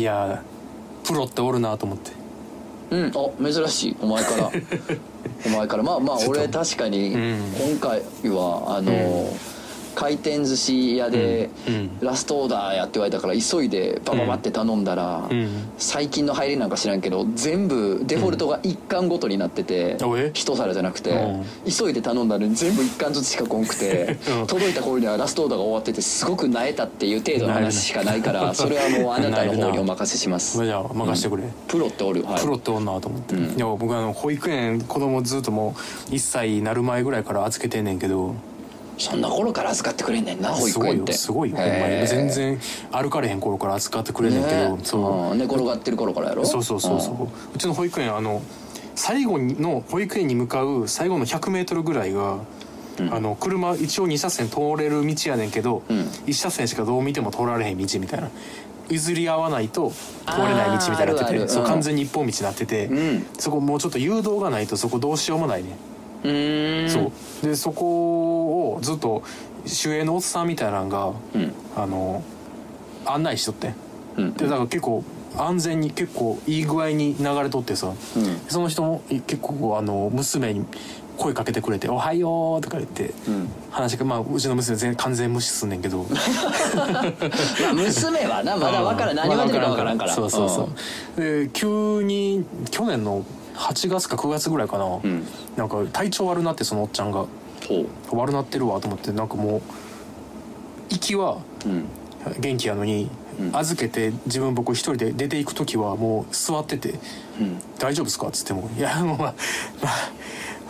いやプロっておるなと思って。うん。あ珍しい。お前から。お前から。まあまあ俺確かにうん。今回はあの、うん回転寿司屋でラストオーダーやって言われたから急いでバババって頼んだら、うん。最近の入りなんか知らんけど全部デフォルトが一貫ごとになってて、おえ？一皿じゃなくて、うん。急いで頼んだのに全部一貫ずつしか来んくて、うん。届いた頃にはラストオーダーが終わっててすごく萎えたっていう程度の話しかないからそれはもうあなたの方にお任せします。じゃあ任してくれ、プロっておる。はい。プロっておんなと思って、うん。いや僕あの保育園子供ずっともう1歳になる前ぐらいから預けてんねんけどそんな頃から預かってくれんねんな保すごいよ育園って。すごいよほんまに。全然歩かれへん頃から預かってくれんねんけど、ねそう。うん寝転がってる頃からやろ？そうそうそうそう。うちの保育園あの最後の保育園に向かう最後の 100m ぐらいが、うん。あの車一応2車線通れる道やねんけど、うん。1車線しかどう見ても通られへん道みたいな。譲り合わないと通れない道みたいになってて完全に一本道になってて、うん。そこもうちょっと誘導がないとそこどうしようもないね、そう。でそこをずっと守衛のおっさんみたいなのがうん。あの案内しとってん。うん。でだから結構安全に結構いい具合に流れとってさ、うん。その人もい結構あの娘に声かけてくれて「おはよう」とか言ってうん。話がまあうちの娘全完全無視すんねんけど。まあ娘はなまだ分からん。何言われてるか分からんから。そうそうそう。で急に去年の8月か9月ぐらいかな、うん。なんか体調悪なってそのおっちゃんが。悪なってるわと思ってなんかもう息はうん。元気やのに、うん。預けて自分僕一人で出ていく時はもう座っててうん「大丈夫ですか?」っつっても「いやもうまあ、ま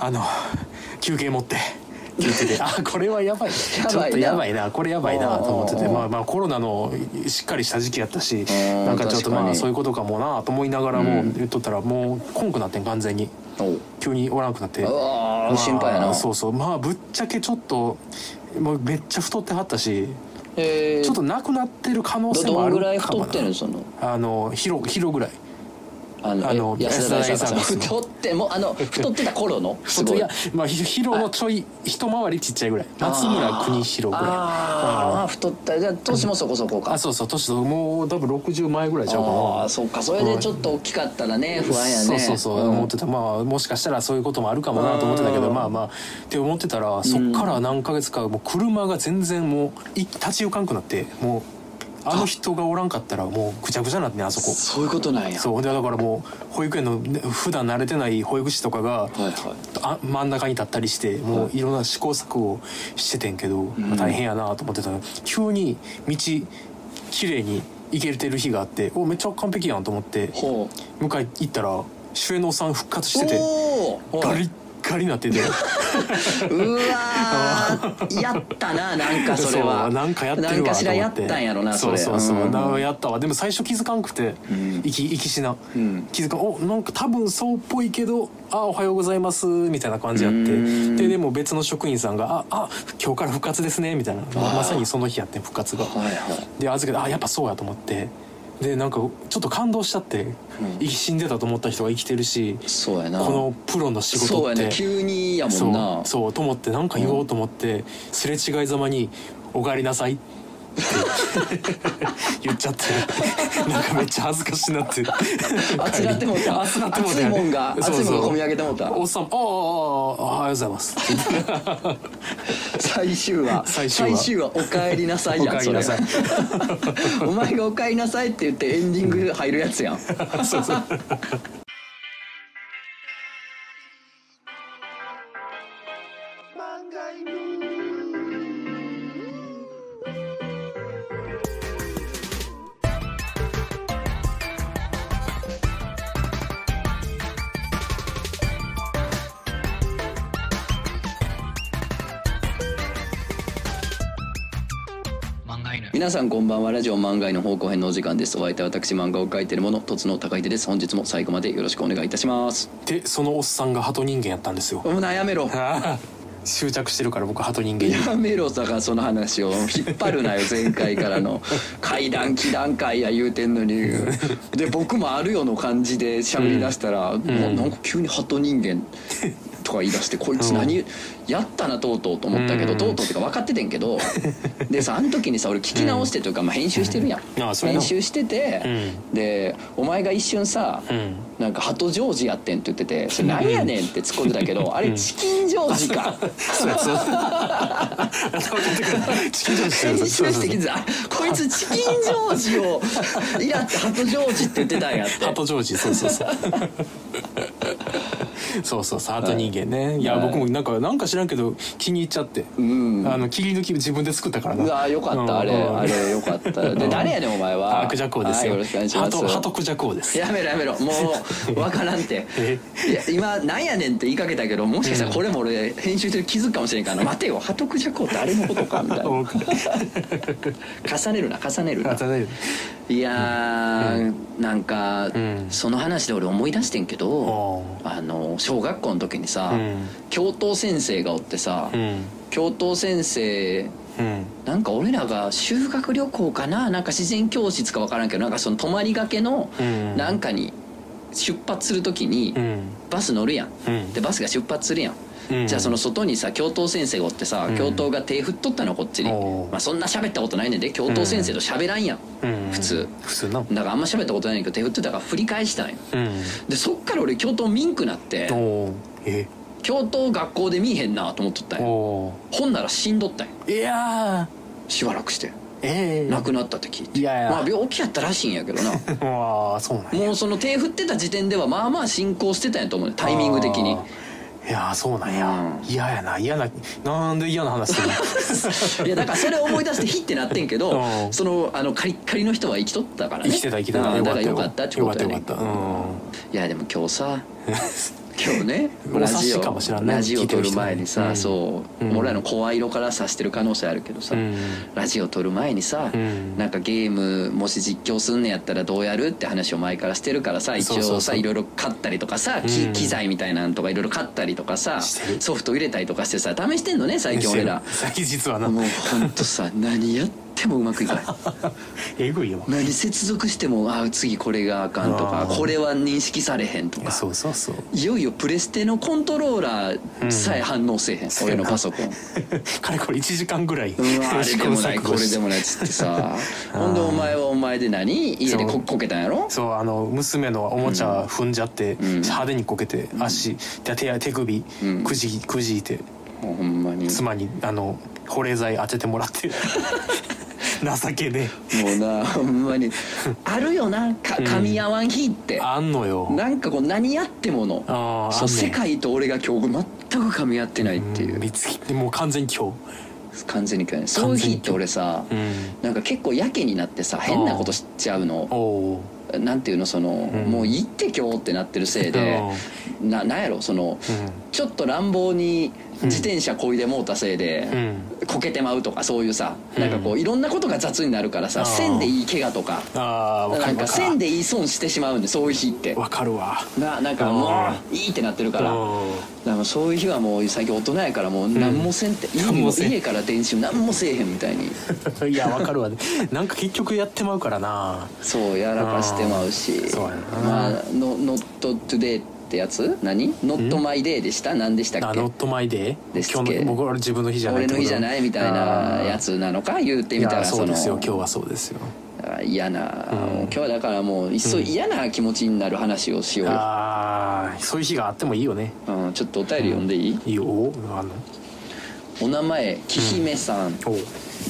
あ、あの休憩持って」って言ってて。あこれはやばい。ちょっとやばいな。これやばいなと思ってて。まあまあコロナのしっかりした時期やったしん。なんかちょっとまあそういうことかもなと思いながらもうん。言っとったらもうこんくなってん完全に。急におらんくなって。まあ心配やな。そうそう。まあぶっちゃけちょっともうめっちゃ太ってはったしえー。ちょっとなくなってる可能性どもあるどんぐらい太かもなってるのその？あのヒロヒロぐらいあのあのえ安田大さん太ってもうあの太ってた頃の？いい。やまあヒヒロのちょい一回りちっちゃいぐらい。松村邦弘ぐらい。ああ太った。じゃあ年もそこそこか。あそうそう年もう多分60前ぐらいちゃうかな。ああそうか。それでちょっと大きかったらね不安やね。そうそうそう、ん。思ってた。まあもしかしたらそういうこともあるかもなと思ってたけどうん。まあまあ。って思ってたらそっから何ヶ月かもう車が全然もうい立ち行かんくなってもうあの人がおらんかったらもうぐちゃぐちゃになってねあそこ。そういうことなんや。そう。でだからもう保育園のね普段慣れてない保育士とかがはいはい。あ真ん中に立ったりしてもうい。ろんな試行錯誤しててんけど、まあ大変やなと思ってたら急に道綺麗に行けてる日があっておめっちゃ完璧やんと思って迎え行ったら主演のおっさん復活しててガリッガリになっててうわーやったななんかそれは。なんかやってるわなんかしらやったんやろなそれ。そうそうそう、ん。やったわ。でも最初気づかんくて、ん。行き行きしな、うん。気づかんおなんか多分そうっぽいけど「あおはようございます」みたいな感じやって。うん。ででも別の職員さんが「ああ今日から復活ですね」みたいな。まさにその日やってん復活が。はいはい。で預けてあやっぱそうやと思ってでなんかちょっと感動しちゃって、生き死んでたと思った人が生きてるしそうやな。このプロの仕事って。そうやね急にやもそんな。う。そうと思ってなんか言おうと思って、すれ違いざまに「お帰りなさい」って 言っちゃってなんかめっちゃ恥ずかしいなって熱な ってもうた。熱なってもうた。熱いもんが熱いもんが込み上げてもうた。おっさん「ああああああおはようございます」最終話最終話話お帰りなさいおやんお前がお帰りなさいって言ってエンディング入るやつやんそうそう皆さんこんばんは。ラジオ漫画への方向編のお時間です。お相手は私漫画を描いている者とつの高秀です。本日も最後までよろしくお願いいたします。でそのおっさんが鳩人間やったんですよ。もうなやめろ。執着してるから僕鳩人間に。やめろだからその話を。引っ張るなよ前回からの。階段気段階や言うてんのに。で僕もあるよの感じで喋り出したら、もうなんか急に鳩人間とか言い出してこいつ何、やったなとうとうと思ったけど、うん。とうとうってか分かっててんけど でさあの時にさ俺聞き直してというか、まあ、編集してるやん、編集してて、でお前が一瞬さ、うん。なんか「鳩ジョージやってん」って言ってて「それなんやねん」って突っ込んでたけど、あれチキンジョージか。そうやそう。チキンジョージ編集してきてあこいつチキンジョージをイラって鳩ジョージって言ってたんやって。ハトジョージそうそうそう そうそうそうハト人間ね。い。やはい。僕もなんかなんか知らんけど気に入っちゃって。うん。あの切り抜き自分で作ったからな。うわよかったあれ。うんあれよかった。で誰やねんお前は。あクジャコウですよ。はいよろしくお願いします。ハトハトクジャコウです。やめろやめろ。もう 分からんて。え？いや今なんやねんって言いかけたけどもしかしたらこれも俺編集してる気づくかもしれんからな 待てよ。ハトクジャコウってあれのことかみたいな。うん重ねるな重ねるな。あただいいやー、なんか、ん。その話で俺思い出してんけどおあの小学校の時にさ、うん。教頭先生がおってさ、うん。教頭先生うん。なんか俺らが修学旅行かな？なんか自然教室か分からんけどなんかその泊まりがけのうん。なんかに出発する時にうん。バス乗るやん、うん。でバスが出発するやんじゃあその外にさ教頭先生がおってさ、うん。教頭が手振っとったのこっちに、まあ、そんな喋ったことないねんで教頭先生と喋らんやん、うん普通。普通な。だからあんま喋ったことないねんけど手振ってたから振り返したんよ。うん。でそっから俺教頭ミンクなってえ？教頭学校で見えへんなと思っとったんおよ。おほんなら死んどったんよ。いやしばらくして。ーええ亡くなったって聞いて。いやいや。まあ病気やったらしいんやけどな。わあそうなんや。もうその手振ってた時点ではまあまあ進行してたんやと思うねタイミング的にいやーそうなんや。うん。嫌やな。嫌ななんで嫌な話するの？いやだからそれを思い出してヒッてなってんけどうん。そのあのカリッカリの人は生きとったからね。生きてた生きてた。うん。だからよかったってよことやね。かったよかった。うん。いやでも今日さ 今日ね おラジオラジオ撮る前にさ、聞いてる人そう、うん。俺らの声色からさしてる可能性あるけどさ、うん。ラジオ撮る前にさ、うん。なんかゲームもし実況すんねやったらどうやるって話を前からしてるからさ一応さいろいろ買ったりとかさ、機材みたいなんとかいろいろ買ったりとかさソフト入れたりとかしてさ試してんのね最近俺ら。最近実はな。もうほんとさ何やってもうまくいかない。えぐいよ。何接続してもあ次これがあかんとかこれは認識されへんとか。そうそうそう。いよいよプレステのコントローラーさえ反応せえへん、俺のパソコン。かれこれ1時間ぐらいあれでもないこれでもないっつってさ。ほんでお前はお前で何？家でここけたんやろ？そうあの娘のおもちゃ踏んじゃって、ん。派手にこけて足、で手手首うん。くじくじいて。もうほんまに。も妻にあの保冷剤当ててもらって情けねうなほんまに。あるよなか噛み合わん日って、あんのよ。なんかこう何やってもの。あーあんねん。世界と俺が今日全く噛み合ってないっていう、ん見つけもう完全に今完全に嫌い。そういう日って俺さ、日うんなんか結構やけになってさ変なことしちゃうの。おおなんていうのその、ん。もういいって今日ってなってるせいで、ななんやろその、ちょっと乱暴に自転車こいでもうたせいで、うん。こけてまうとかそういうさ、うん。なんかこういろんなことが雑になるからさ線でいい怪我とか。なんか線でいい損してしまうんでそういう日って。るわかるわ。ななんかもういいってなってるから。だからそういう日はもう最近大人やからもう何もせんって、家にも何もせん。家から電信何もせえへんみたいに。う んいや分かるわなんか結局やってまうからな。そうやらかしてまうし。そうやな。まあ「ノ Not Today」ってやつ？何 ?Not My Day でした？何でしたあっけ？ Not My Day です今日の僕は自分の日じゃない俺の日じゃないみたいなやつなのか？言ってみたらそうですよ。の今日はそうですよ。あ嫌な、うん。今日はだからもういっそ嫌な気持ちになる話をしよう。よ、ああそういう日があってもいいよね。うん、ちょっとお便り読んでいい、いいよおあのお名前きひめさん、お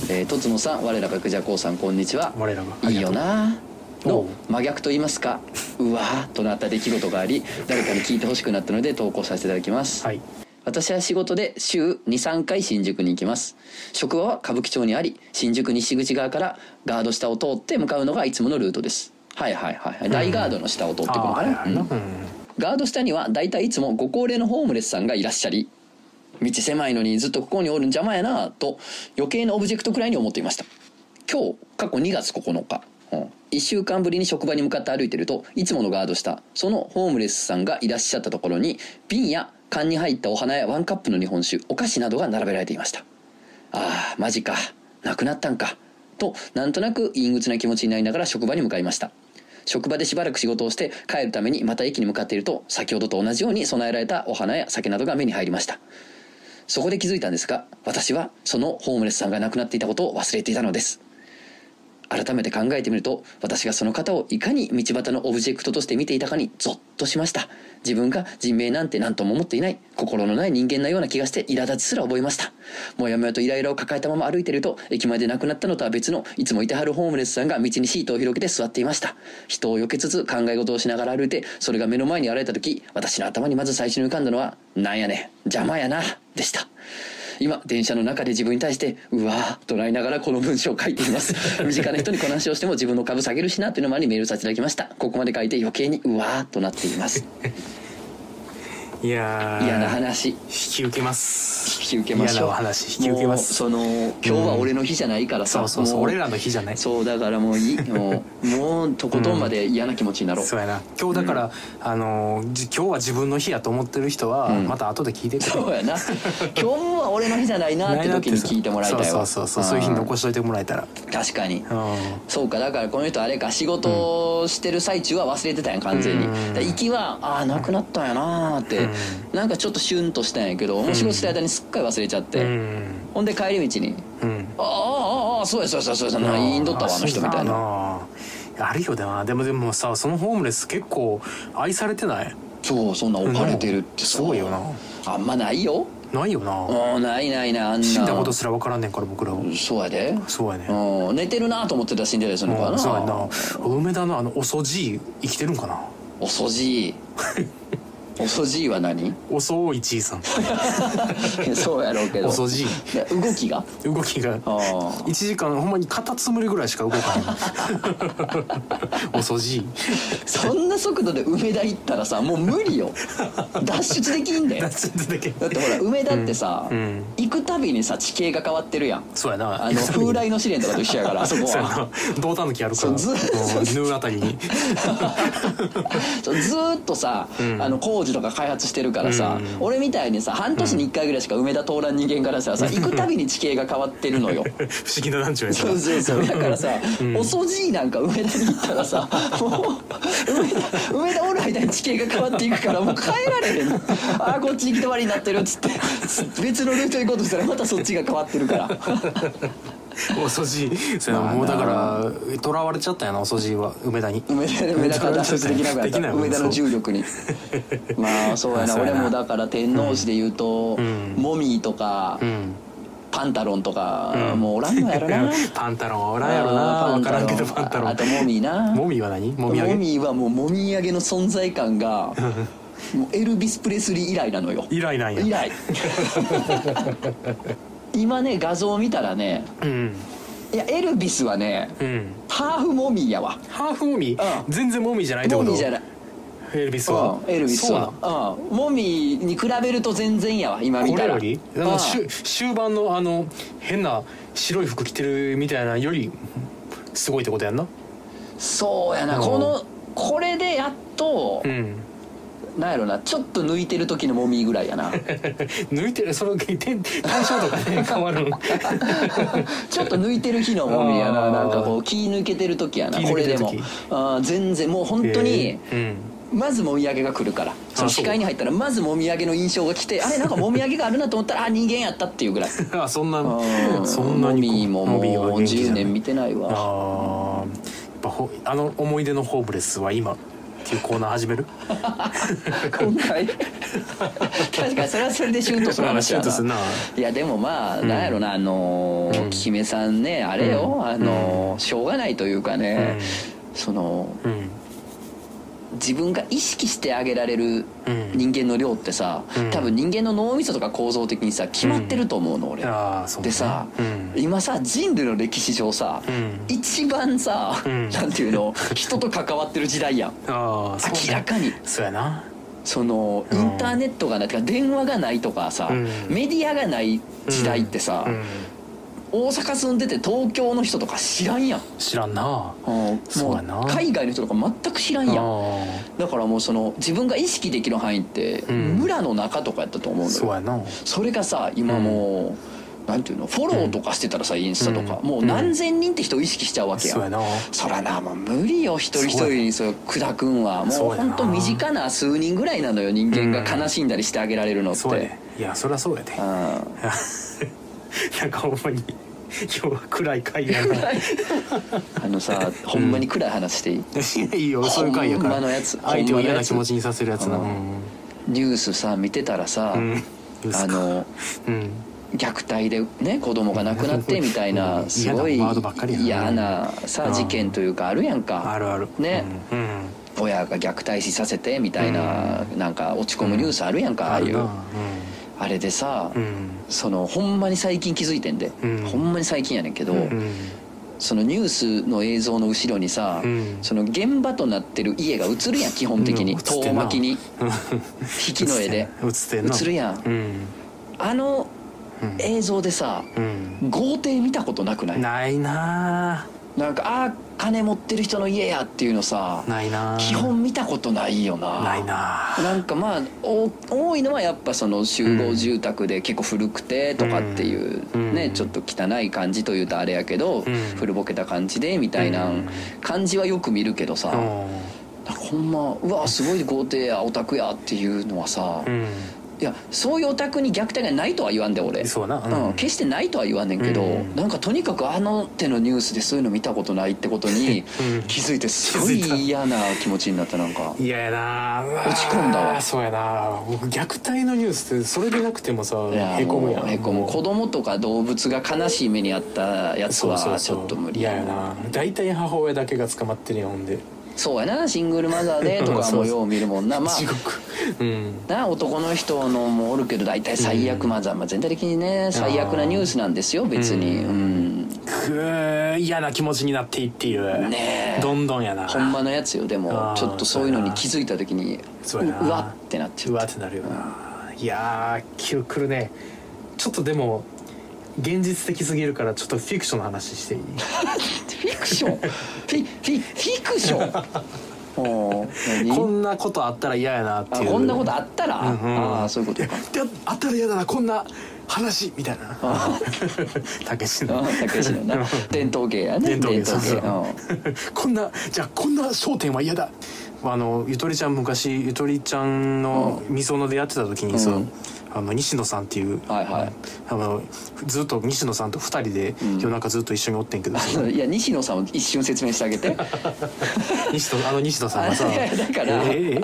えーとつのさん我らがくじゃこうさん。こんにちは我らがいいよ。なおのう。真逆と言いますかうわーとなった出来事があり誰かに聞いてほしくなったので投稿させていただきます、はい。私は仕事で週23回新宿に行きます。職場は歌舞伎町にあり新宿西口側からガード下を通って向かうのがいつものルートです。はいはいはい大ガードの下を通っていくのかな、うん。ガード下には大体いつもご高齢のホームレスさんがいらっしゃり道狭いのにずっとここにおるん邪魔やなと余計なオブジェクトくらいに思っていました。今日過去2月9日、うん、1週間ぶりに職場に向かって歩いてるといつものガード下そのホームレスさんがいらっしゃったところに瓶や缶に入ったお花やワンカップの日本酒お菓子などが並べられていました。ああマジか。なくなったんか。となんとなく陰鬱な気持ちになりながら職場に向かいました。職場でしばらく仕事をして帰るためにまた駅に向かっていると先ほどと同じように備えられたお花や酒などが目に入りました。そこで気づいたんですが私はそのホームレスさんが亡くなっていたことを忘れていたのです。改めて考えてみると私がその方をいかに道端のオブジェクトとして見ていたかにゾッとしました。自分が人命なんて何とも思っていない心のない人間なような気がして苛立ちすら覚えました。もやもやとイライラを抱えたまま歩いていると駅前で亡くなったのとは別のいつもいてはるホームレスさんが道にシートを広げて座っていました。人を避けつつ考え事をしながら歩いてそれが目の前に現れた時私の頭にまず最初に浮かんだのは「なんやねん邪魔やな」でした。今電車の中で自分に対してうわーとなりながらこの文章を書いています。身近な人にこの話をしても自分の株下げるしなというのもありメールさせていただきました。ここまで書いて余計にうわーとなっていますいやー嫌な話。引き受けます。引き受けましょう。嫌なお話引き受けます。その今日は俺の日じゃないからさ、そうそうそうも俺らの日じゃない。そうだからもういい。もうもうとことんまで嫌な気持ちになろう、そうやな。今日だから、あのーじ今日は自分の日やと思ってる人は、うん。また後で聞いてくれ。そうやな。今日は俺の日じゃないなって 時に聞いてもらいたいわ。そうそうそうそうそういう日に残しといてもらえたら。確かに。うん。そうかだからこの人あれか仕事をしてる最中は忘れてたんや完全に、行きはああなくなったんやなーって、うん。なんかちょっとシュンとしたんやけどもう仕事してる間にすっかり忘れちゃって、うん。ほんで帰り道にうん「ああああああそうやそうやそうやそうや言いんどったわあの人」みたいな。な。あるよなでもでもさそのホームレス結構愛されてない？そうそんな置かれてるってさ。すごいよな。あんまないよ。ないよな。うんないないなあんな。死んだことすら分からんねんから僕らは。そうやで。そうやね。うん寝てるなと思ってたら死んでたりするのかな。うんそうやな。梅田のあのおそじい生きてるんかな？おそじ。い おそじいは何？遅いじいさん。そうやろうけど。おそじいで動きが？動きが。ああ。1時間ほんまにカタツムリぐらいしか動かへん。遅じい。そんな速度で梅田行ったらさもう無理よ。脱出できんで。だちょっとだけってほら梅田ってさ、うん。うん行くたびにさ地形が変わってるやん。そうやな。あの風来の試練とかと一緒やからあそこは。な。胴たぬきあるから。そうずうん縫うあたりに。ずーっとさ、ん。あの工事とか開発してるからさ、うん。俺みたいにさ半年に1回ぐらいしか梅田通らん人間からしたらさ行くたびに地形が変わってるのよ。不思議な団長やな。そうそうそう。だからさ、おそじいなんか梅田に行ったらさもう梅田梅田おる間に地形が変わっていくからもう帰られへんの。ああこっち行き止まりになってるっつって別のルート行こうとしたらまたそっちが変わってるから 遅じそうやなまあなもうだから囚われちゃったんやな遅じは。梅田に。梅田梅田から脱 出できなくなった梅田の重力に。まあそうやな。俺もだから天王寺で言うと、うん。モミーとか、うん。パンタロンとか、うん。もうおらんのやろな。パンタロンはおらんやろな。分か。らんけどパンタロン。あとモミーな。モミーは何？もみあげ？モミーはもうもみあげの存在感がもうエルビス・プレスリー以来なのよ。以来なんや。以来今ね画像見たらねうん。いやエルビスはねうん。ハーフモミーやわ。ハーフモミーうん。全然モミーじゃないってこと？モミーじゃない。エルビスは？うんエルビスそうなんはうん。モミーに比べると全然やわ今見たれより？終終盤のあの変な白い服着てるみたいなよりすごいってことやんな？そうやな。うんこのこれでやっとうんなんやろなちょっと抜いてる時のモミーぐらいやな。抜いてるその点対象とかね変わるの？ちょっと抜いてる日のモミーやななんかこう気抜けてる時やな気これでも。あー全然もう本当にえー。まずもみあげが来るから。その視界に入ったらまずもみあげの印象が来て あれなんかもみあげがあるなと思ったらあ人間やったっていうぐらい。うんあそんなうん。そんなにモミーももうモミーは元気じゃ10ない。年見てないわ。あー。やっぱほあの思い出のホームレスは今っていうコーナー始める？今回？確かにそれはそれでシュートする話やな。いやでもまあ、うん。なんやろなあのーうん。キメさんねあれよ、うん。あのーしょうがないというかね、そのうん自分が意識してあげられるうん。人間の量ってさ、うん。多分人間の脳みそとか構造的にさ決まってると思うの、うね。でさ、うん。今さ人類の歴史上さ、うん。一番さ、うん。なんていうの？人と関わってる時代やん。明らかに。そうやな。そのイうん。ンターネットがないてか電話がないとかさ、うん。メディアがない時代ってさ、うん大阪住んでて東京の人とか知らんやん、知らんな。うん。そうやな。もう海外の人とか全く知らんやん。あだからもうその自分が意識できる範囲ってうん。村の中とかやったと思うのよ、あそうやな。それがさ今もなんていうのフォローとかしてたらさ、インスタとか、うん。もう何千人って人を意識しちゃうわけや、そうやな。そらなもう無理よ一人一人にそう砕くんは。もうそうやな。本当身近な数人ぐらいなのよ人間が悲しんだりしてあげられるのって、そうや。でいやそりゃそうやで。うん なんかほんまに今日は暗い回やな。あのさ、ほんまに暗い話していい？い やいいよそういう回やから。ほんまのやつ。相手を嫌な気持ちにさせるやつな。ううん。んニュースさ見てたらさ、うん。あのうん。虐待でね子供が亡くなってみたいなうん。すごい嫌なさうん。事件というかあるやんか。あるある。ね。うん。親が虐待死させてみたいななんか落ち込むニュースあるやんかああいう。あれでさうんうんそのほんまに最近気づいてんで。うん。ほんまに最近やねんけどうんそのニュースの映像の後ろにさうん。その現場となってる家が映るやん基本的に。遠巻きに。引きの絵で。映ってんな。映るやん。うん。あのうん。映像でさうん。豪邸見たことなくない？ないななんかああ金持ってる人の家やっていうのさないな。基本見たことないよな。ないな。なんかまあお多いのはやっぱその集合住宅で結構古くてとかっていううん。ねちょっと汚い感じというとあれやけどうん。古ぼけた感じでみたいなうん。感じはよく見るけどさうん。ほんまうわすごい豪邸やオタクやっていうのはさうんいやそういうオタクに虐待がないとは言わんで俺。そうなうん、決してないとは言わんねんけど、うん。なんかとにかくあの手のニュースでそういうの見たことないってことに うん。気づいてすごい嫌な気持ちになったなんか。嫌やな落ち込んだわ。そうやな僕虐待のニュースってそれでなくてもさへこむやん。へこむ。子供とか動物が悲しい目にあったやつはちょっと無理嫌やな大体母親だけが捕まってるやんほんでそうやなシングルマザーでとかもよう見るもんな。まあうん。な男の人のもおるけど大体最悪マザー、まあ、全体的にね最悪なニュースなんですよ別に。ううん嫌な気持ちになっていっている。ねえ。どんどんやな。ほんまのやつよでも。ちょっとそういうのに気づいた時にうわってなっちゃううわってなるよな。いやーきるくるね。ちょっとでも現実的すぎるからちょっとフィクションの話していい？フィクション？フィフィフィクション？こんなことあったら嫌やなっていう。あこんなことあったら、うんうん。ああそういうことか。であったら嫌だなこんな話みたいな。あ たけしあのたけしのな。伝統芸やね伝統芸。そうそう。うん。こんなじゃあこんな焦点は嫌だ。あのゆとりちゃん昔ゆとりちゃんのみそのでやってた時にさ、うんあの西野さんっていう、はいはい。あのずっと西野さんと二人でうん。夜中ずっと一緒におってんけどさ、いや西野さんを一瞬説明してあげて。西野あの西野さんがさ。だからええ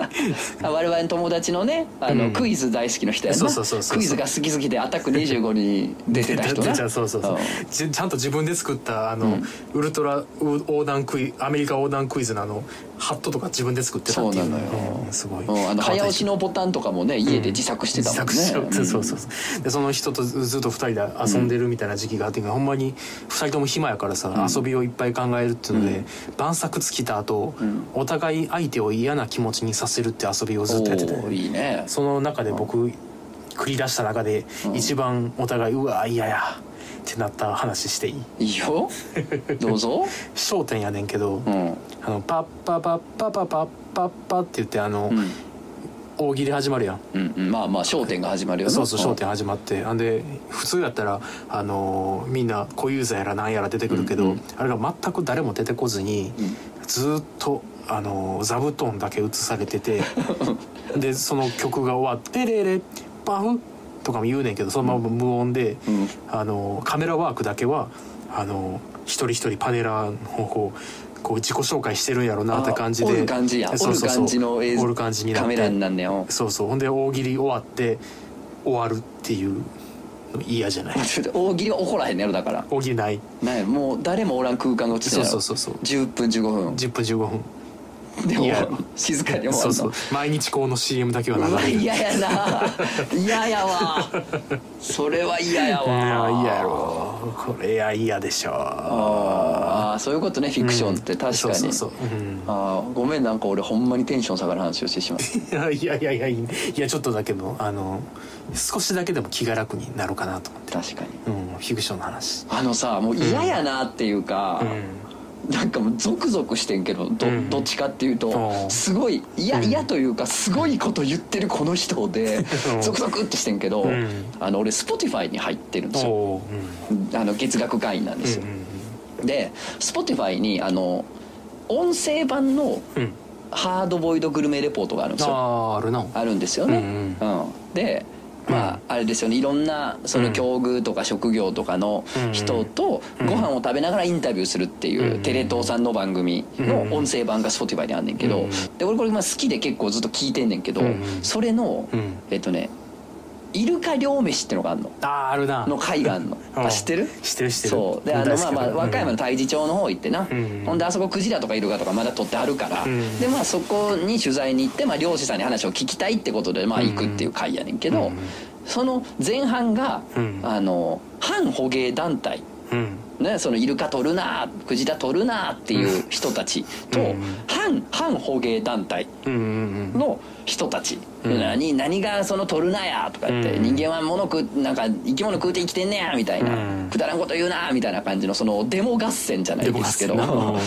あ 我々の友達のねあの、うん。クイズ大好きな人やな。そうそうそうそうクイズが好き好きでアタック25に出てた人な。そうそうそううん。ちちゃんと自分で作ったあの、うん。ウルトラウ横断クイアメリカ横断クイズのあのハットとか自分で作ってたっていうのようんすごい、うんあの早押しのボタンとかもね家で自作してたもんね、自作しよううん。そうそうそう。でその人とずっと二人で遊んでるみたいな時期があって、ほん。まに二人とも暇やからさ、うん。遊びをいっぱい考えるっていうので、うん。晩作尽きた後、うん。お互い相手を嫌な気持ちにさせるって遊びをずっとやってて。いいね。その中で僕繰り出した中でうん。一番お互いうわ嫌やってなった話していい？いいよ。どうぞ。焦点やねんけど、うん。あのパッパパッパパパッパッパって言ってあの、うん大喜利始まるやんうんうんまあまあ焦点が始まるよねそうそう『笑点』始まってあんで普通やったら、あのーみんな小遊三やらなんやら出てくるけど、うんうんあれが全く誰も出てこずにうんずーっと、あのー座布団だけ映されててでその曲が終わって「レレレパン」とかも言うねんけどそのまま無音で、うん。あのーカメラワークだけはあのー一人一人パネラーのこうこう自己紹介してるんやろなって感じで。あおる感じや。そうそうそう。おる感じの映像。おる感じになって。カメラになんねんよそうそう。ほんで大喜利終わって終わるっていうの嫌じゃない？大喜利は怒らへんねやろだから。大喜利ない。なんやもう誰もおらん空間が映ってそうそうそうそう。10分15分。10分15分でもいや静かにそうそう。毎日こうの CM だけは流れる。嫌やな。嫌やわ。それは嫌やわ。いや嫌やろこれや嫌でしょああそういうことねフィクションって確かに、あーごめんなんか俺ほんまにテンション下がる話をしてしまう。いやいやいやいやいやちょっとだけどあの少しだけでも気が楽になるかなと思って。確かに。うんフィクションの話。あのさもう嫌やなっていうか、うんなんかもうゾクゾクしてんけどど,、うん。どっちかっていうとう。んすごい嫌嫌というかすごいこと言ってるこの人でうん。ゾクゾクってしてんけど、うん。あの俺 Spotify に入ってるんですよ。あの月額会員なんですよ、で Spotify にあの音声版のハードボイドグルメレポートがあるんですよ。あるな。あるんですよね、ううん。ん。でまああれですよね。いろんなその境遇とか職業とかの人とご飯を食べながらインタビューするっていううん。テレ東さんの番組の音声版が Spotify にあんねんけど。うん。で俺これまあ好きで結構ずっと聞いてんねんけどうん。それのうん。えっとねイルカ漁飯ってのがあるの。あああるな。の会があんの。うん。あ知ってる？知ってる知ってる。そう。であのまあまあ和歌山のタ太地町の方行ってな、うんほんであそこクジラとかイルカとかまだ取ってあるから、うんでまあそこに取材に行って、まあ、漁師さんに話を聞きたいってことでまあ行くっていう会やねんけど、うん。その前半が、うん。あの反捕鯨団体うんね、そのイルカ取るなクジラ取るなっていう人たちと、うん。反反捕鯨団体の人たち、うん。何何がその取るなやとか言って、うん。人間は物食うなんか生き物食うて生きてんねやみたいな、うん。くだらんこと言うなみたいな感じのそのデモ合戦じゃないですけどの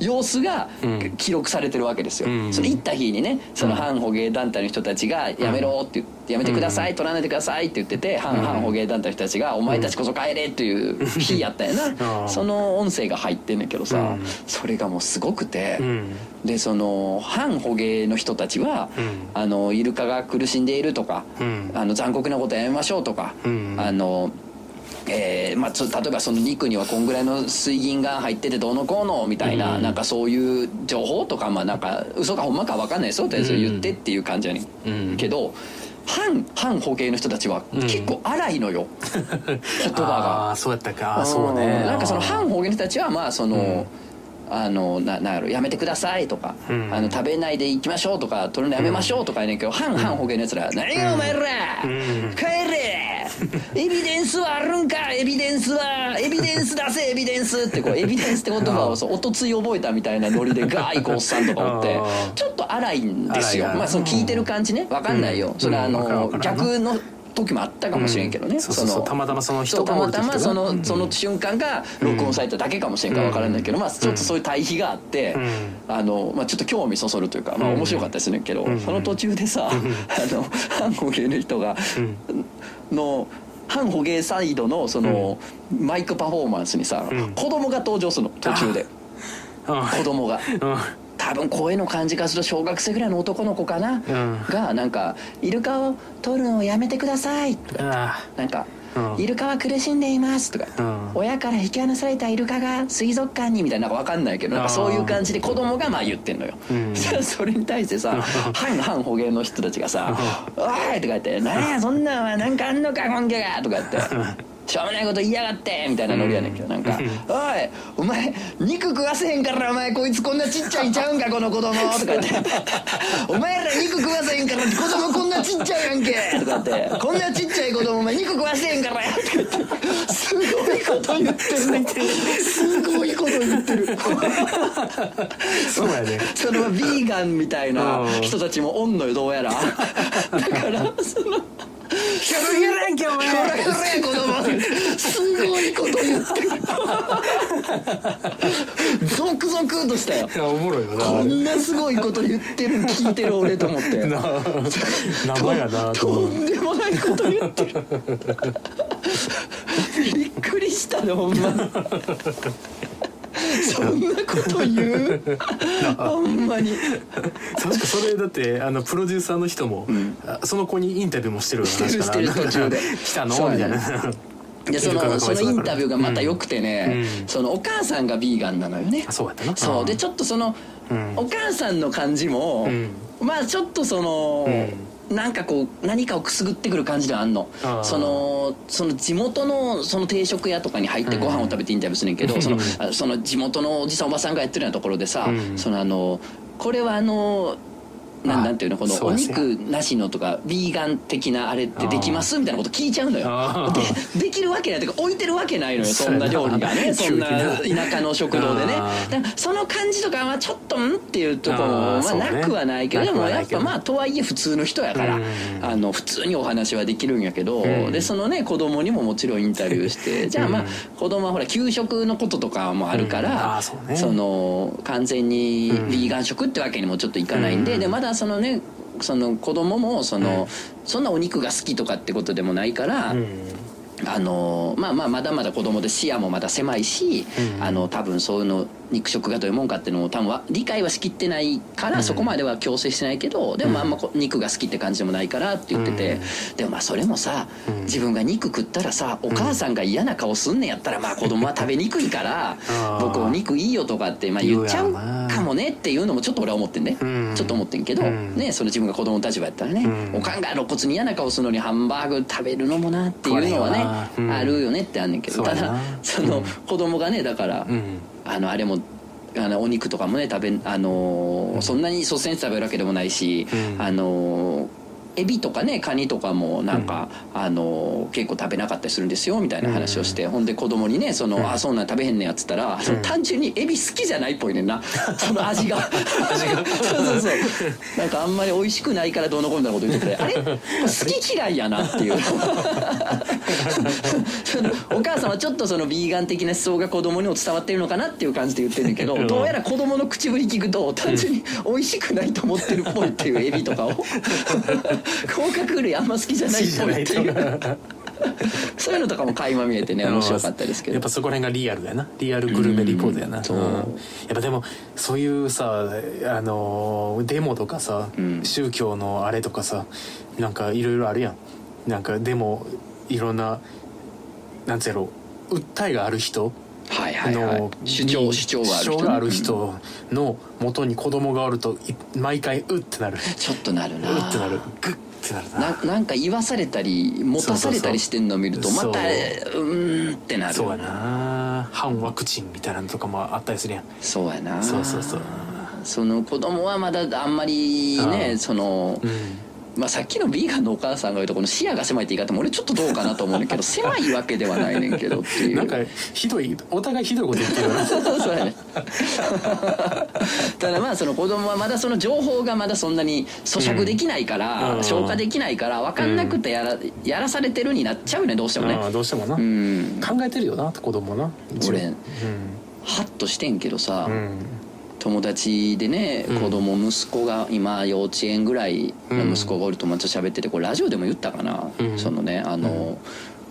様子がうん。記録されてるわけですよ、うん。それ行った日にねその反捕鯨団体の人たちが「やめろ」って言って。やめてください取らないでくださいって言ってて反反捕鯨団体の人たちが「お前たちこそ帰れ」っていう日やったんやな。うん。その音声が入ってんねんけどさうん。それがもうすごくて。うん。でその反捕鯨の人たちは、うん。あのイルカが苦しんでいるとか、うん。あの残酷なことやめましょうとか、うん。あのえーまあ、つ例えばその肉にはこんぐらいの水銀が入っててどうのこうのみたいな,、うん。なんかそういう情報とかまあなんか嘘かほんまか分かんないですよ言ってっていう感じやねん、うん。けど反反捕鯨の人たちは結構荒いのよ、言葉が。ああそうやったか。そうね。ん。なんかその反方言の人たちはまあその、あのななんやろやめてくださいとか、うん。あの食べないで行きましょうとか取るのやめましょうとかやねんけど、反反方言のやつら「何がお前ら、うん。帰れエビデンスはあるんかエビデンスはエビデンス出せ エビデンス」ってこうエビデンスって言葉をそうおとつい覚えたみたいなノリでガーイこうおっさんとかおってちょっと荒いんですよ。まあその聞いてる感じね分かんないよ、うん。それはあの逆の時もあったかもしれんけどね、うん。そうそうそう。のたまたまその人たまたまその,、うん。その瞬間が録音されただけかもしれんから分からないけど、まあ、ちょっとそういう対比があって、うん。あのまあ、ちょっと興味そそるというか、まあ、うん。面白かったですねけど、うん。その途中でさ、あの反捕鯨の人が、の反捕鯨サイドのその、マイクパフォーマンスにさ、うん。子供が登場するの途中で。うん子供が。うん多分声の感じからすると小学生ぐらいの男の子かな、うん。がなんか「イルカを取るのをやめてください」とかあなんか、うんイルカは苦しんでいます」とか、うん親から引き離されたイルカが水族館に」みたいななんか分かんないけどなんかそういう感じで子供がまあ言ってんのよ、うん。それに対してさ反反捕鯨の人たちがさ「おい!」とか言って「何やそんなんはなんかあんのか根拠が」とか言って。しょうもないこと言いやがってみたいなノリやねんけどなんか「おいお前肉食わせへんからお前こいつこんなちっちゃいんちゃうんかこの子供」とか言って「お前ら肉食わせへんから子供こんなちっちゃいやんけ」とか言って「こんなちっちゃい子供お前肉食わせへんからや」とか言って。すごいこと言ってるすごいこと言ってる。そうやね。そのビーガンみたいな人たちもおんのよどうやら。だからそのヒャルヒャルやんけお前これこれ子供すごいこと言ってるゾクゾクとしたよいやおもろいよな。こんなすごいこと言ってる聞いてる俺と思って。な生やなとんでもないこと言ってる。びっくりしたねほんま そんなこと言う？ほんまに。確かそれだってあのプロデューサーの人も、あその子にインタビューもしてるよしてるしてる途中で。来たの？みたいな。でそのそのインタビューがまた良くてね、うん。そのお母さんがビーガンなのよね。あそうやったな。そう。でちょっとその、うん。お母さんの感じも、うん。まあちょっとその、なんかこう何かをくすぐってくる感じではあんの。そのその地元のその定食屋とかに入ってご飯を食べてインタビューするんやけど、うん。そのあその地元のおじさんおばさんがやってるようなところでさ、うん。そのあのこれはあのなあなんていうのこのお肉なしのとかビーガン的なあれってできます？みたいなこと聞いちゃうのよ。でできるわけないというか置いてるわけないのよそんやなな料理がね。そんな田舎の食堂でね。あー。だからその感じとかはちょっとん？っていうところあもまあなくはないけどでもやっぱまあとはいえ普通の人やからうん。あの普通にお話はできるんやけどうん。でそのね子供にももちろんインタビューして じゃあまあうん。子供はほら給食のこととかもあるかうん。らその完全にビーガン食ってわけにもちょっといかないんでうん。でまだそのねその子供もその、そんなお肉が好きとかってことでもないから、うん。あのまあまあまだまだ子供で視野もまだ狭いし、うん。あの多分そういうの肉食がどういうもんかっていうのを多分は理解はしきってないから、うん。そこまでは強制してないけどでもあんまこう肉が好きって感じでもないからって言ってて、でもまあそれもさ、うん。自分が肉食ったらさお母さんが嫌な顔すんねやったらまあ子供は食べにくいから 僕お肉いいよとかってまあ言っちゃうかもねっていうのもちょっと俺は思ってんね、うん。ちょっと思ってんけど、うん。ねその自分が子供の立場やったらね、うん。おかんが露骨に嫌な顔するのにハンバーグ食べるのもなっていうのはねあるよねってあんねんけど。ただそのうん。子供がねだから、うんあのあれもあのお肉とかもね食べあのーそんなに率先して食べるわけでもないし、うん。あのーエビとかねカニとかもなんか、あのー結構食べなかったりするんですよみたいな話をして、ほんで子供にねその、うん。あそんなん食べへんねやっつったら、その単純にエビ好きじゃないっぽいねんな。その味が。味が。そうそうそう。なんかあんまり美味しくないからどうのこうのみたいなこと言っててあれ？好き嫌いやなっていう。お母さんはちょっとそのビーガン的な思想が子供にも伝わってるのかなっていう感じで言ってるんだけどうん。どうやら子供の口ぶり聞くと単純に美味しくないと思ってるっぽいっていうエビとかを 甲殻類あんま好きじゃないっぽいっていう。そういうのとかも垣間見えてね面白かったですけど。やっぱそこら辺がリアルやな。リアルグルメリポートやな、うん。そう。やっぱでもそういうさあのデモとかさ、うん。宗教のあれとかさなんかいろいろあるやん。なんかでもいろんななんつうやろ訴えがある人はいはいはい。の主張主張がある人。主張がある人の元に子供がおるとい毎回うってなる。ちょっとなるな。うってなる。グッってなるな。ななんか言わされたり持たされたりしてんのを見るとまたそうんってなる。そうやな。反ワクチンみたいなのとかもあったりするやん。そうやな。そうそうそう。その子供はまだあんまりあねあ。その、うんまあ、さっきのビーガンのお母さんが言うとこの視野が狭いって言い方も俺ちょっとどうかなと思うけど 狭いわけではないねんけどっていう。なんかひどいお互いひどいこと言ってるよな。そうやね。ただまあその子供はまだその情報がまだそんなに咀嚼できないから、うん。消化できないから分かんなくてやら,、やらされてるになっちゃうねどうしてもねどうしてもな、うん。考えてるよな子供な。俺うん。ハッとしてんけどさ、うん友達でねうん。子供息子が今幼稚園ぐらいの息子がおる友達と喋っててこれラジオでも言ったかな、うん。そのねあの、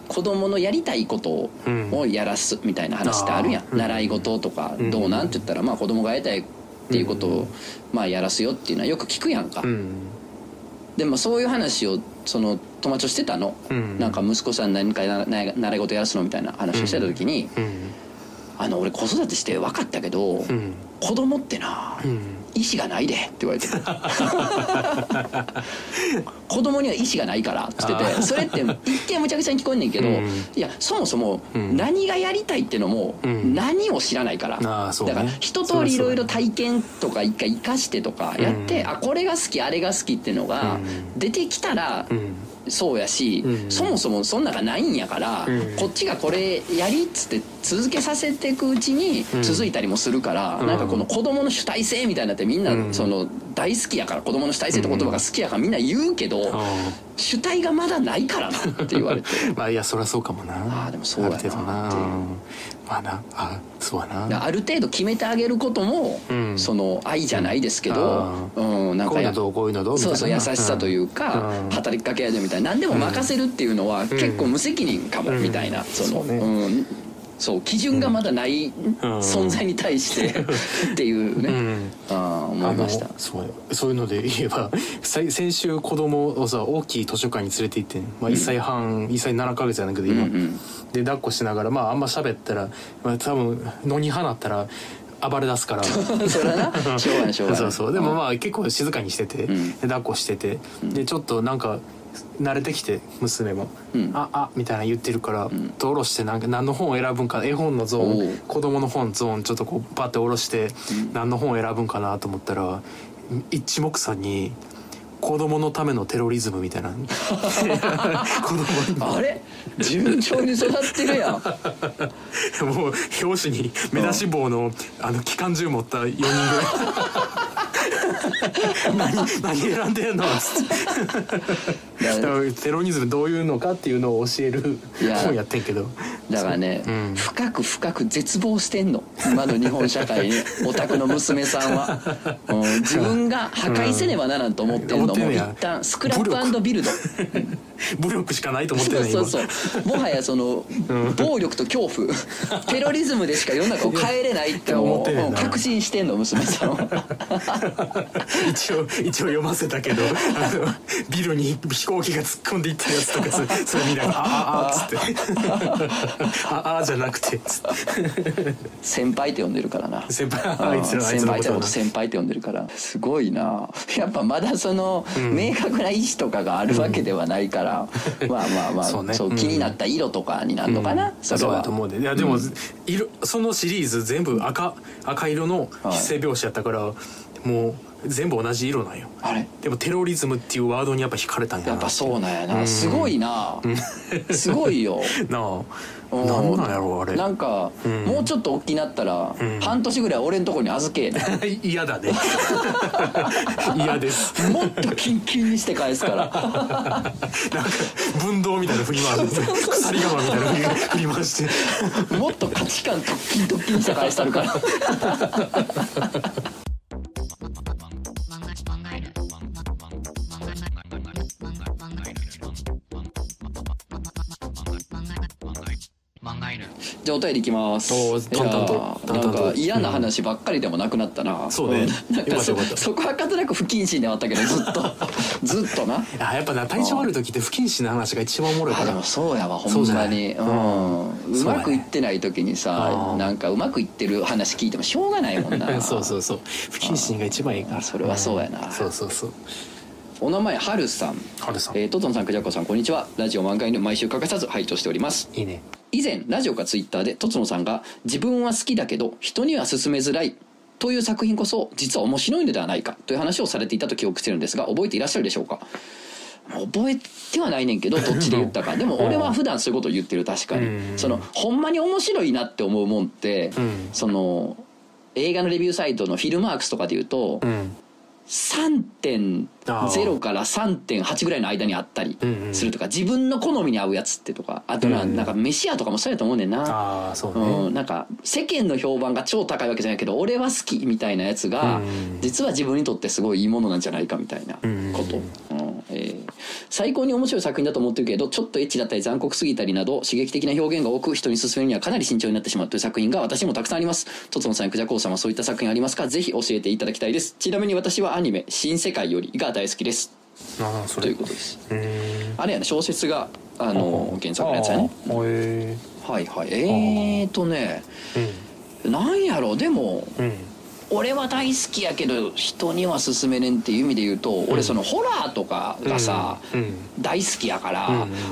子供のやりたいことをやらすみたいな話ってあるやん、うん。習い事とかうん。どうなんって言ったら、まあ、子供がやりたいっていうことを、まあ、やらすよっていうのはよく聞くやんか、うん。でもそういう話をその友達としてたの、うん。なんか息子さん何か習い事やらすのみたいな話をしてた時に、うん。あの俺子育てして分かったけど、うん子供ってな、うん。意思がないでって言われて。子供には意思がないからって言っててそれって一見むちゃくちゃに聞こえんねんけど、うん。いやそもそもうん。何がやりたいってのもうん。何を知らないから、うね。だから一通りいろいろ体験とか一回生かしてとかやって、うん。あこれが好きあれが好きっていうのがうん。出てきたらうんそうやし、うんそもそもそんなんがないんやから、うんこっちがこれやりっつって続けさせていくうちにうん。続いたりもするから、うん。なんかこの子供の主体性みたいなってみんうなん。その大好きやから子供の主体性って言葉が好きやからみんな言うけど、あ主体がまだないからなって言われて。ー まあいやそりゃそうかもな。あーでもそうやなってまあなあそうやな。ある程度決めてあげることも、うん。その愛じゃないですけど、うん、なんかやこういうのどうこういうのどう？みたいそうなそう優しさというか、うん。働きかけ合いでみたいな。何でも任せるっていうのは結構無責任かもうん。みたいな、そのね。うんそう基準がまだないうん。存在に対して っていうね、うん。あー思いました。そうそういうので言えば 先先週子供をさ大きい図書館に連れて行ってん、まあ、1歳半、1歳7ヶ月やねんけど今、うんうんで抱っこしながらまああんま喋ったら、まあ、多分野に放ったら暴れ出すから。それはなしょうがないしょうがない。そうそう。でもまあ結構静かにしてて、うん。で抱っこしてて、でちょっとなんか慣れてきて娘も「うん。ああみたいな言ってるから、ん。と下ろしてなんか何の本を選ぶんか絵本のゾーン。子供の本ゾーンちょっとこうパッて下ろして、何の本を選ぶんかなと思ったら一目散に子供のためのテロリズムみたいな。子供に。あれ？順調に育ってるやん。もう表紙に目出し帽のあの機関銃持った4人ぐらい 何何選んでんの？テロリズムどういうのかっていうのを教える本やってんけど。だからね、うん。深く深く絶望してんの？今の日本社会に オタクの娘さんは、うん自分が破壊せねばならんと思ってんのも一思ってんねや。旦スクラップビルド。武力しかないと思ってないそうそうそう。もはやその、暴力と恐怖。テロリズムでしか世の中を変えれないって思って確信してんの娘さんは一応一応読ませたけどあのビルに飛行機が突っ込んでいったやつとかそそれ見ながら「あああ」っつって「ああ」じゃなくて先輩って呼んでるからな。先輩あいつらあい先輩ってつらのことな。先輩って呼んでるから。すごいな。やっぱまだその、明確な意思とかがあるわけではないから、まあまあまあそうね。うん。気になった色とかになるのかな、うん。そうそれはだと思うでいやでも、色そのシリーズ全部赤赤色のはい。筆声描写やったから、もう全部同じ色なんよ。あれ？でもテロリズムっていうワードにやっぱ惹かれたんやなやっぱそうなんやな、すごいな、すごいよ。なあ。うんなんなんやろうあれ。なんか、ん。もうちょっと大きなったら、半年ぐらい俺んとこに預け 嫌だね。嫌です。もっとキンキンにして返すから。なんか分動みたいな振り回して鎖釜みたいな振り回して。もっと価値観トッキントッキンにして返したるからじゃあお便りいきます。おー淡々とー淡々となんか嫌な話ばっかりでもなくなったな、そうね。んなんかそよかったよかった。そこはかとなく不謹慎ではあったけどずっと。ずっとな。あやっぱな体調悪い時って不謹慎な話が一番おもろいから。あでもそうやわほそうんじゃない？まにううんんうまくいってない時にさうんなんかうまくいってる話聞いてもしょうがないもんな。そうそうそう。不謹慎が一番いいから。それはそうやな。そうそうそう。お名前はるさん。ハルさん、えー、トトンさんクジャコさんこんにちは。ラジオ満開の毎週欠かさず拝聴しております。いいね以前ラジオかツイッターでとつのさんが自分は好きだけど人には勧めづらいという作品こそ実は面白いのではないかという話をされていたと記憶してるんですが覚えていらっしゃるでしょうか？覚えてはないねんけど どっちで言ったか。でも俺は普段そういうことを言ってる確かに。うん。そのほんまに面白いなって思うもんってうん。その映画のレビューサイトのフィルマークスとかで言うとうん。3.0から3.8ぐらいの間にあったりうんうんするとか自分の好みに合うやつってとかあとなうんなんか飯屋とかもそうやと思うねんな。ああそうね、うん、なんか世間の評判が超高いわけじゃないけど俺は好きみたいなやつが、うん実は自分にとってすごいいいものなんじゃないかみたいなこと、うんうんえー最高に面白い作品だと思ってるけどちょっとエッチだったり残酷すぎたりなど刺激的な表現が多く人に勧めるにはかなり慎重になってしまうという作品が私にもたくさんあります。とつのさんクジャコウさんはそういった作品ありますか？ぜひ教えていただきたいです。ちなみに私はアニメ「新世界より」が大好きです。といああそれ。うことです。あれやね小説があの原作のやつやね。はいはい。えーとねえなんやろ？でもうん。うん俺は大好きやけど人には勧めれんっていう意味で言うと、俺そのホラーとかがさ、うん。大好きやから、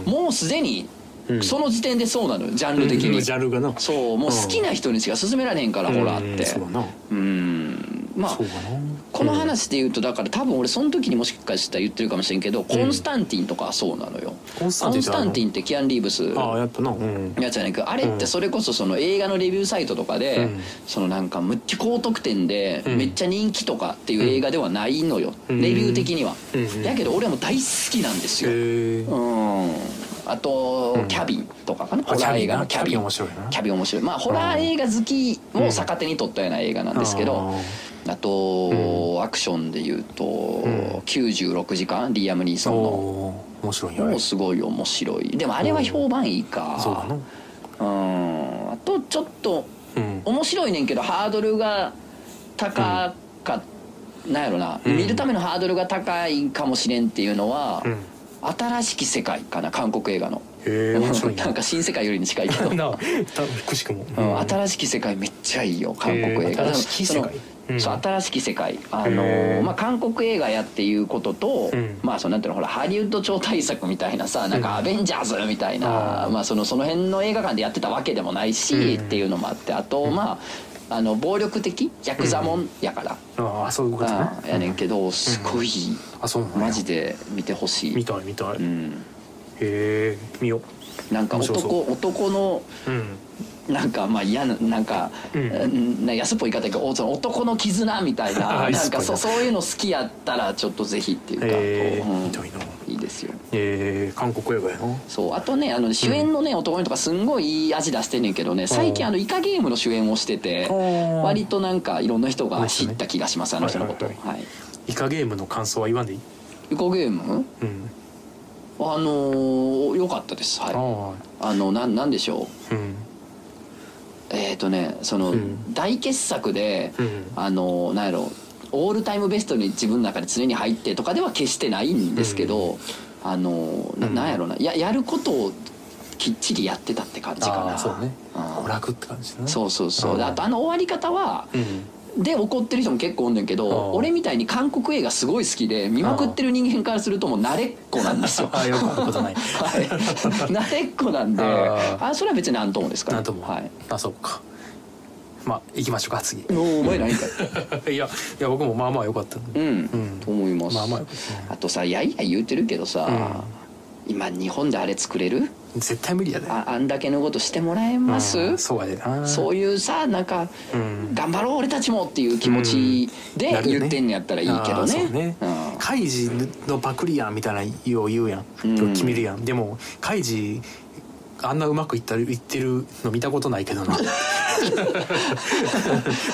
うん。もうすでにうん。その時点でそうなのよジャンル的に、うん。ジャンルがな。そうもう好きな人にしか勧められへんから、ホラーって。うん。まあこの話で言うとだから多分俺その時にもしかしたら言ってるかもしれんけど、コンスタンティンとかはそうなのよ。コンスタンティンってキアン・リーブスああやったなうん。やつやねんけどあれってそれこそその映画のレビューサイトとかで、うん。そのなんかむっちゃ高得点でうん。めっちゃ人気とかっていう映画ではないのよ、うん。レビュー的には、うん。だけど俺はもう大好きなんですよ、うんあと、うん。キャビンとかかな？あホラー映画のキャビンキャビン。面白いな。キャビン面白い。まあホラー映画好きも逆手に取ったような映画なんですけど、あと、アクションでいうと、ん。96時間リアム・ニーソンの。面白いもうすごい面白い。でもあれは評判いいか。そうん。あとちょっとうん。面白いねんけどハードルが高かっなんやろな、うん。見るためのハードルが高いかもしれんっていうのは、うん新しき世界かな韓国映画の。なんか新世界よりに近いけど、なくしくも。うん新しき世界めっちゃいいよ韓国映画。新しき世界。そのう新しき世界。あのまあ韓国映画やっていうことと、うん。まあそのなんていうのほらハリウッド超大作みたいなさなんかアベンジャーズみたいな、あー。まあそのその辺の映画館でやってたわけでもないし、うん。っていうのもあってあと、まああの暴力的？ヤクザもんやから、ああそういうことね。あやねんけどすごい、あそうなんや。マジで見てほしい。見たい見たい、へうん。え見よなんか面白そう。男男のううん。なんかまあ嫌ななんか、うん。うんな安っぽい言い方やけどその男の絆みたいなあなん安っぽいな。かそそういうの好きやったらちょっとぜひっていうか、へえこううん。見たいなですよ。えー、韓国映画やなそうあとねあの主演のね、男の人がすんごいいい味出してんねんけどね最近あのイカゲームの主演をしててー割となんかいろんな人が知った気がしますあの人のこと。はいはいイカゲームの感想は言わんでいい？イカゲーム？うん。あのー、よかったです。はい。ああのなんなんでしょう？あうん。えっ、ー、とねその、うん。大傑作で、うん。あのなんやろオールタイムベストに自分の中で常に入ってとかでは決してないんですけど、あのなうん。なんやろな。ややることをきっちりやってたって感じかな。そうね。うん。娯楽って感じだねそうそうそう、あとあの終わり方はうん。で怒ってる人も結構おんねんけどうん。俺みたいに韓国映画すごい好きで見まくってる人間からするともう慣れっこなんですよ。ああよくあることない。はい。慣れっこなんで。ああそれは別になんともですから。はい。あそうかまあ行きましょうか次。いおお前ないんかい。や いや僕もまあまあ良かったうん、うん。と思います、まあまああとさやいや言うてるけどさ、今日本であれ作れる？絶対無理やで。ああんだけのことしてもらえます、うんそうやでな。そういうさなんか、うん。頑張ろう俺たちもっていう気持ちで言ってんのやったらいいけどね。そうね。うん。カイジのパクリやんみたいなよう言うやん。決めるやん。でもカイジあんなうまくいったいってるの見たことないけどな。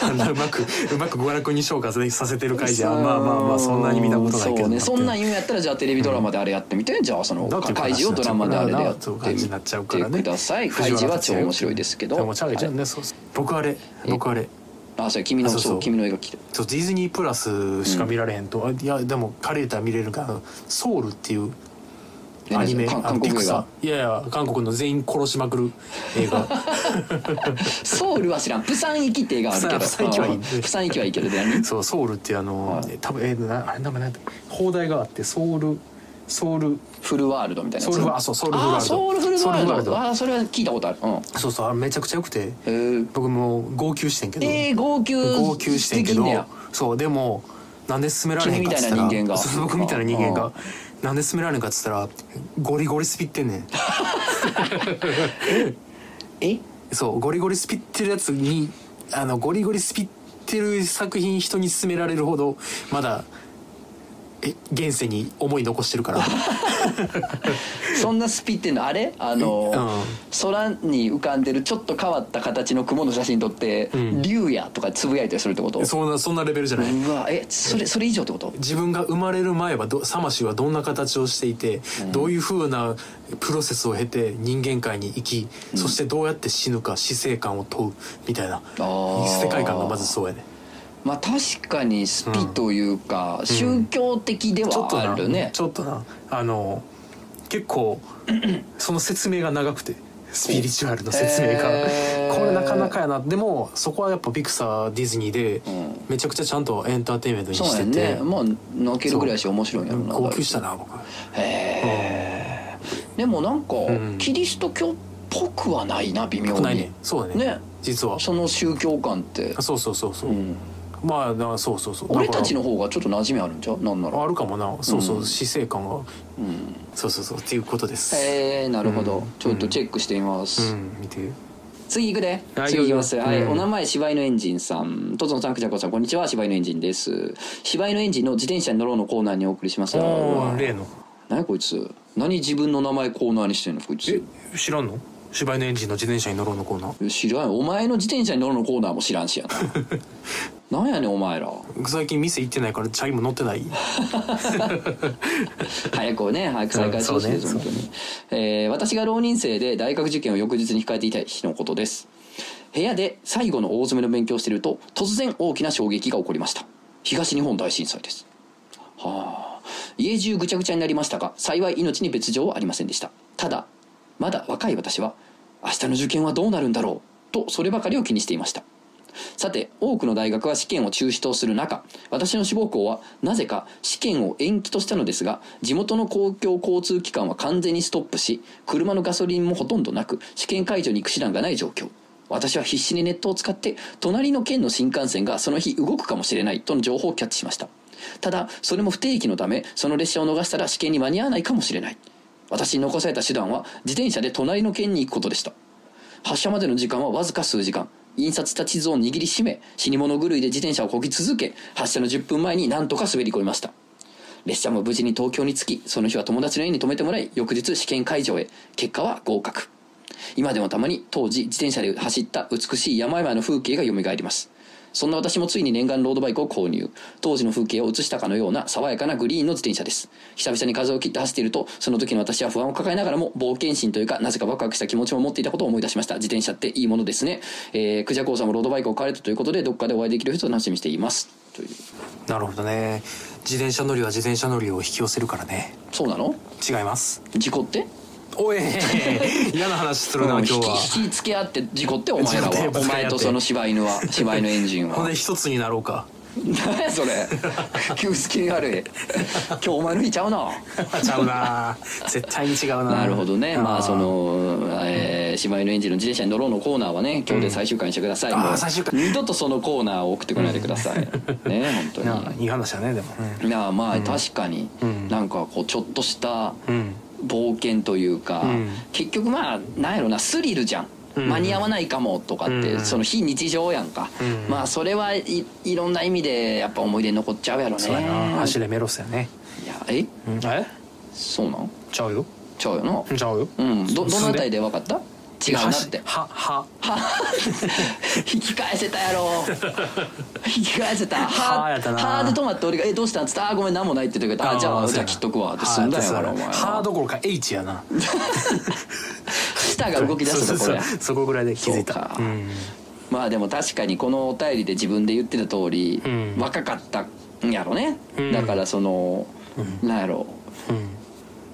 あんなうまくうまく娯楽に昇華させてるカイジはまあまあまあそんなに見たことないけどそうね。そんなん言うんやったらじゃあテレビドラマであれやってみて、じゃあそのだって開示をドラマであれでやってみてください開示は超面白いですけどでもちゃんね、そうそう。僕あれ僕あれ。あそれ君のそう君の映画来て。そうディズニープラスしか見られへんと、あいやでもカレーター見れるから「ソウル」っていうアニメ？え韓国映画。いやいや韓国の全員殺しまくる。映 画ソウルは知らん。プサン行きって映画あるけど。プサン行きはいい。行きはいいけどそうソウルっていうあの、はい。多分えー、なあれ名前なんだっけ放題があってソウルソウル。フルワールドみたいなソウルあそうソウルフルワールド。あソウルフルワールド。ド。あそれは聞いたことある。うん。そうそうめちゃくちゃ良くてえー、僕もう号泣してんけど、えー、号泣号泣してんけどそうでもなんで進められへんかっつったら君みたいな人間が。そう僕みたいな人間うんがなんで進められへんかっつったらゴリゴリスピってんねん。え？そうゴリゴリスピってるやつにあのゴリゴリスピってる作品人に勧められるほどまだえ現世に思い残してるから。そんなスピってんのあれ？あの、うん。空に浮かんでるちょっと変わった形の雲の写真撮ってうん「竜や」とかつぶやいたりするってこと？そんなそんなレベルじゃない。うわえそれそれ以上ってこと？自分が生まれる前はどサマシはどんな形をしていて、どういうふうなプロセスを経て人間界に生き、そしてどうやって死ぬか死生観を問うみたいな。ー。世界観がまずそうやねまあ確かにスピというか、宗教的ではあるね、ちょっとな。あの結構 その説明が長くてスピリチュアルの説明が。へー。これなかなかやな。でもそこはやっぱピクサーディズニーでうん。めちゃくちゃちゃんとエンターテインメントにしてて、ね。まあ泣けるぐらいし面白いんやろな。号泣したな僕。へえでもなんか、ん。キリスト教っぽくはないな微妙に。ないね。そうだね。ね。実は。その宗教観って、そうそうそうそう、うん、まあそうそうそう。俺たちのの方がちょっと馴染みあるんちゃう？なんなら。あるかもな。そうそう、うん。死生観が。うん。そうそうそう。っていうことです。へえなるほど、うん。ちょっとチェックしてみます、うん。見て。次行くで。はい次行きます。はい、うん。お名前柴犬エンジンさん。とつのさんくちゃこさんこんにちは柴犬エンジンです。柴犬エンジンの自転車に乗ろうのコーナーにお送りしますおうわー例の。何こいつ？何自分の名前コーナーにしてんのこいつ？え知らんの？柴犬エンジンの自転車に乗ろうのコーナー？知らんよ。お前の自転車に乗るのコーナーも知らんしや。な なんやねんお前ら。最近店行ってないからチャリも乗ってない？早くね早く再開してほしいです、うん本当に、えー私が浪人生で大学受験を翌日に控えていた日のことです。部屋で最後の大詰めの勉強をしていると突然大きな衝撃が起こりました。東日本大震災です。はあ。家中ぐちゃぐちゃになりましたが幸い命に別状はありませんでした。ただまだ若い私は明日の受験はどうなるんだろうとそればかりを気にしていました。さて多くの大学は試験を中止とする中私の志望校はなぜか試験を延期としたのですが地元の公共交通機関は完全にストップし車のガソリンもほとんどなく試験会場に行く手段がない状況。私は必死にネットを使って隣の県の新幹線がその日動くかもしれないとの情報をキャッチしました。ただそれも不定期のためその列車を逃したら試験に間に合わないかもしれない。私に残された手段は自転車で隣の県に行くことでした。発車までの時間はわずか数時間。印刷した地図を握りしめ死に物狂いで自転車をこぎ続け発車の10分前に何とか滑り込みました。列車も無事に東京に着きその日は友達の家に泊めてもらい翌日試験会場へ。結果は合格。今でもたまに当時自転車で走った美しい山々の風景が蘇ります。そんな私もついに念願ロードバイクを購入。当時の風景を映したかのような爽やかなグリーンの自転車です。久々に風を切って走っているとその時の私は不安を抱えながらも冒険心というかなぜかワクワクした気持ちを持っていたことを思い出しました。自転車っていいものですね、えー、クジャコウさんもロードバイクを買われたということでどっかでお会いできる人を楽しみにしています。という。なるほどね。自転車乗りは自転車乗りを引き寄せるからね。そうなの？違います。事故って？おい 嫌な話するなうん。今日は。引き付け合って事故ってお前らは。お前とその柴犬は 柴犬エンジンほんはで一つになろうか。何 やそれ。急好きに悪い今日お前の日ちゃうな。ちゃうな。絶対に違うな。なるほどね。まあその、えー、柴犬エンジンの自転車に乗ろうのコーナーはね今日で最終回にしてください、うんもう最終回。二度とそのコーナーを送ってこないでください、ね本当に。いい話だねでも。いやまあ確かに、うん。なんかこうちょっとしたうん冒険というか、うん。結局まあなんやろなスリルじゃん、うん。間に合わないかもとかって、うん。その非日常やんか、うん。まあそれはいいろんな意味でやっぱ思い出に残っちゃうやろね。そうやな。走れメロスやね。いやえ？うん。え？そうなん？ちゃうよ。ちゃうよな。ちゃうよ。うん。どどのあたりで分かった？違うなって。はは。引き返せたやろ。引き返せた。はーやったな。はーで止まって俺が「えどうしたん?」っつって「あーごめん何もない」って言ってくれた。あじゃあじゃあ切っとくわ」って済んだんやからお前ハーどころか H やな。舌が動き出すそうとこれそう。そこぐらいで気づいた。まあでも確かにこのお便りで自分で言ってた通り、うん。若かったんやろね、うん。だからその、なんやろ。うん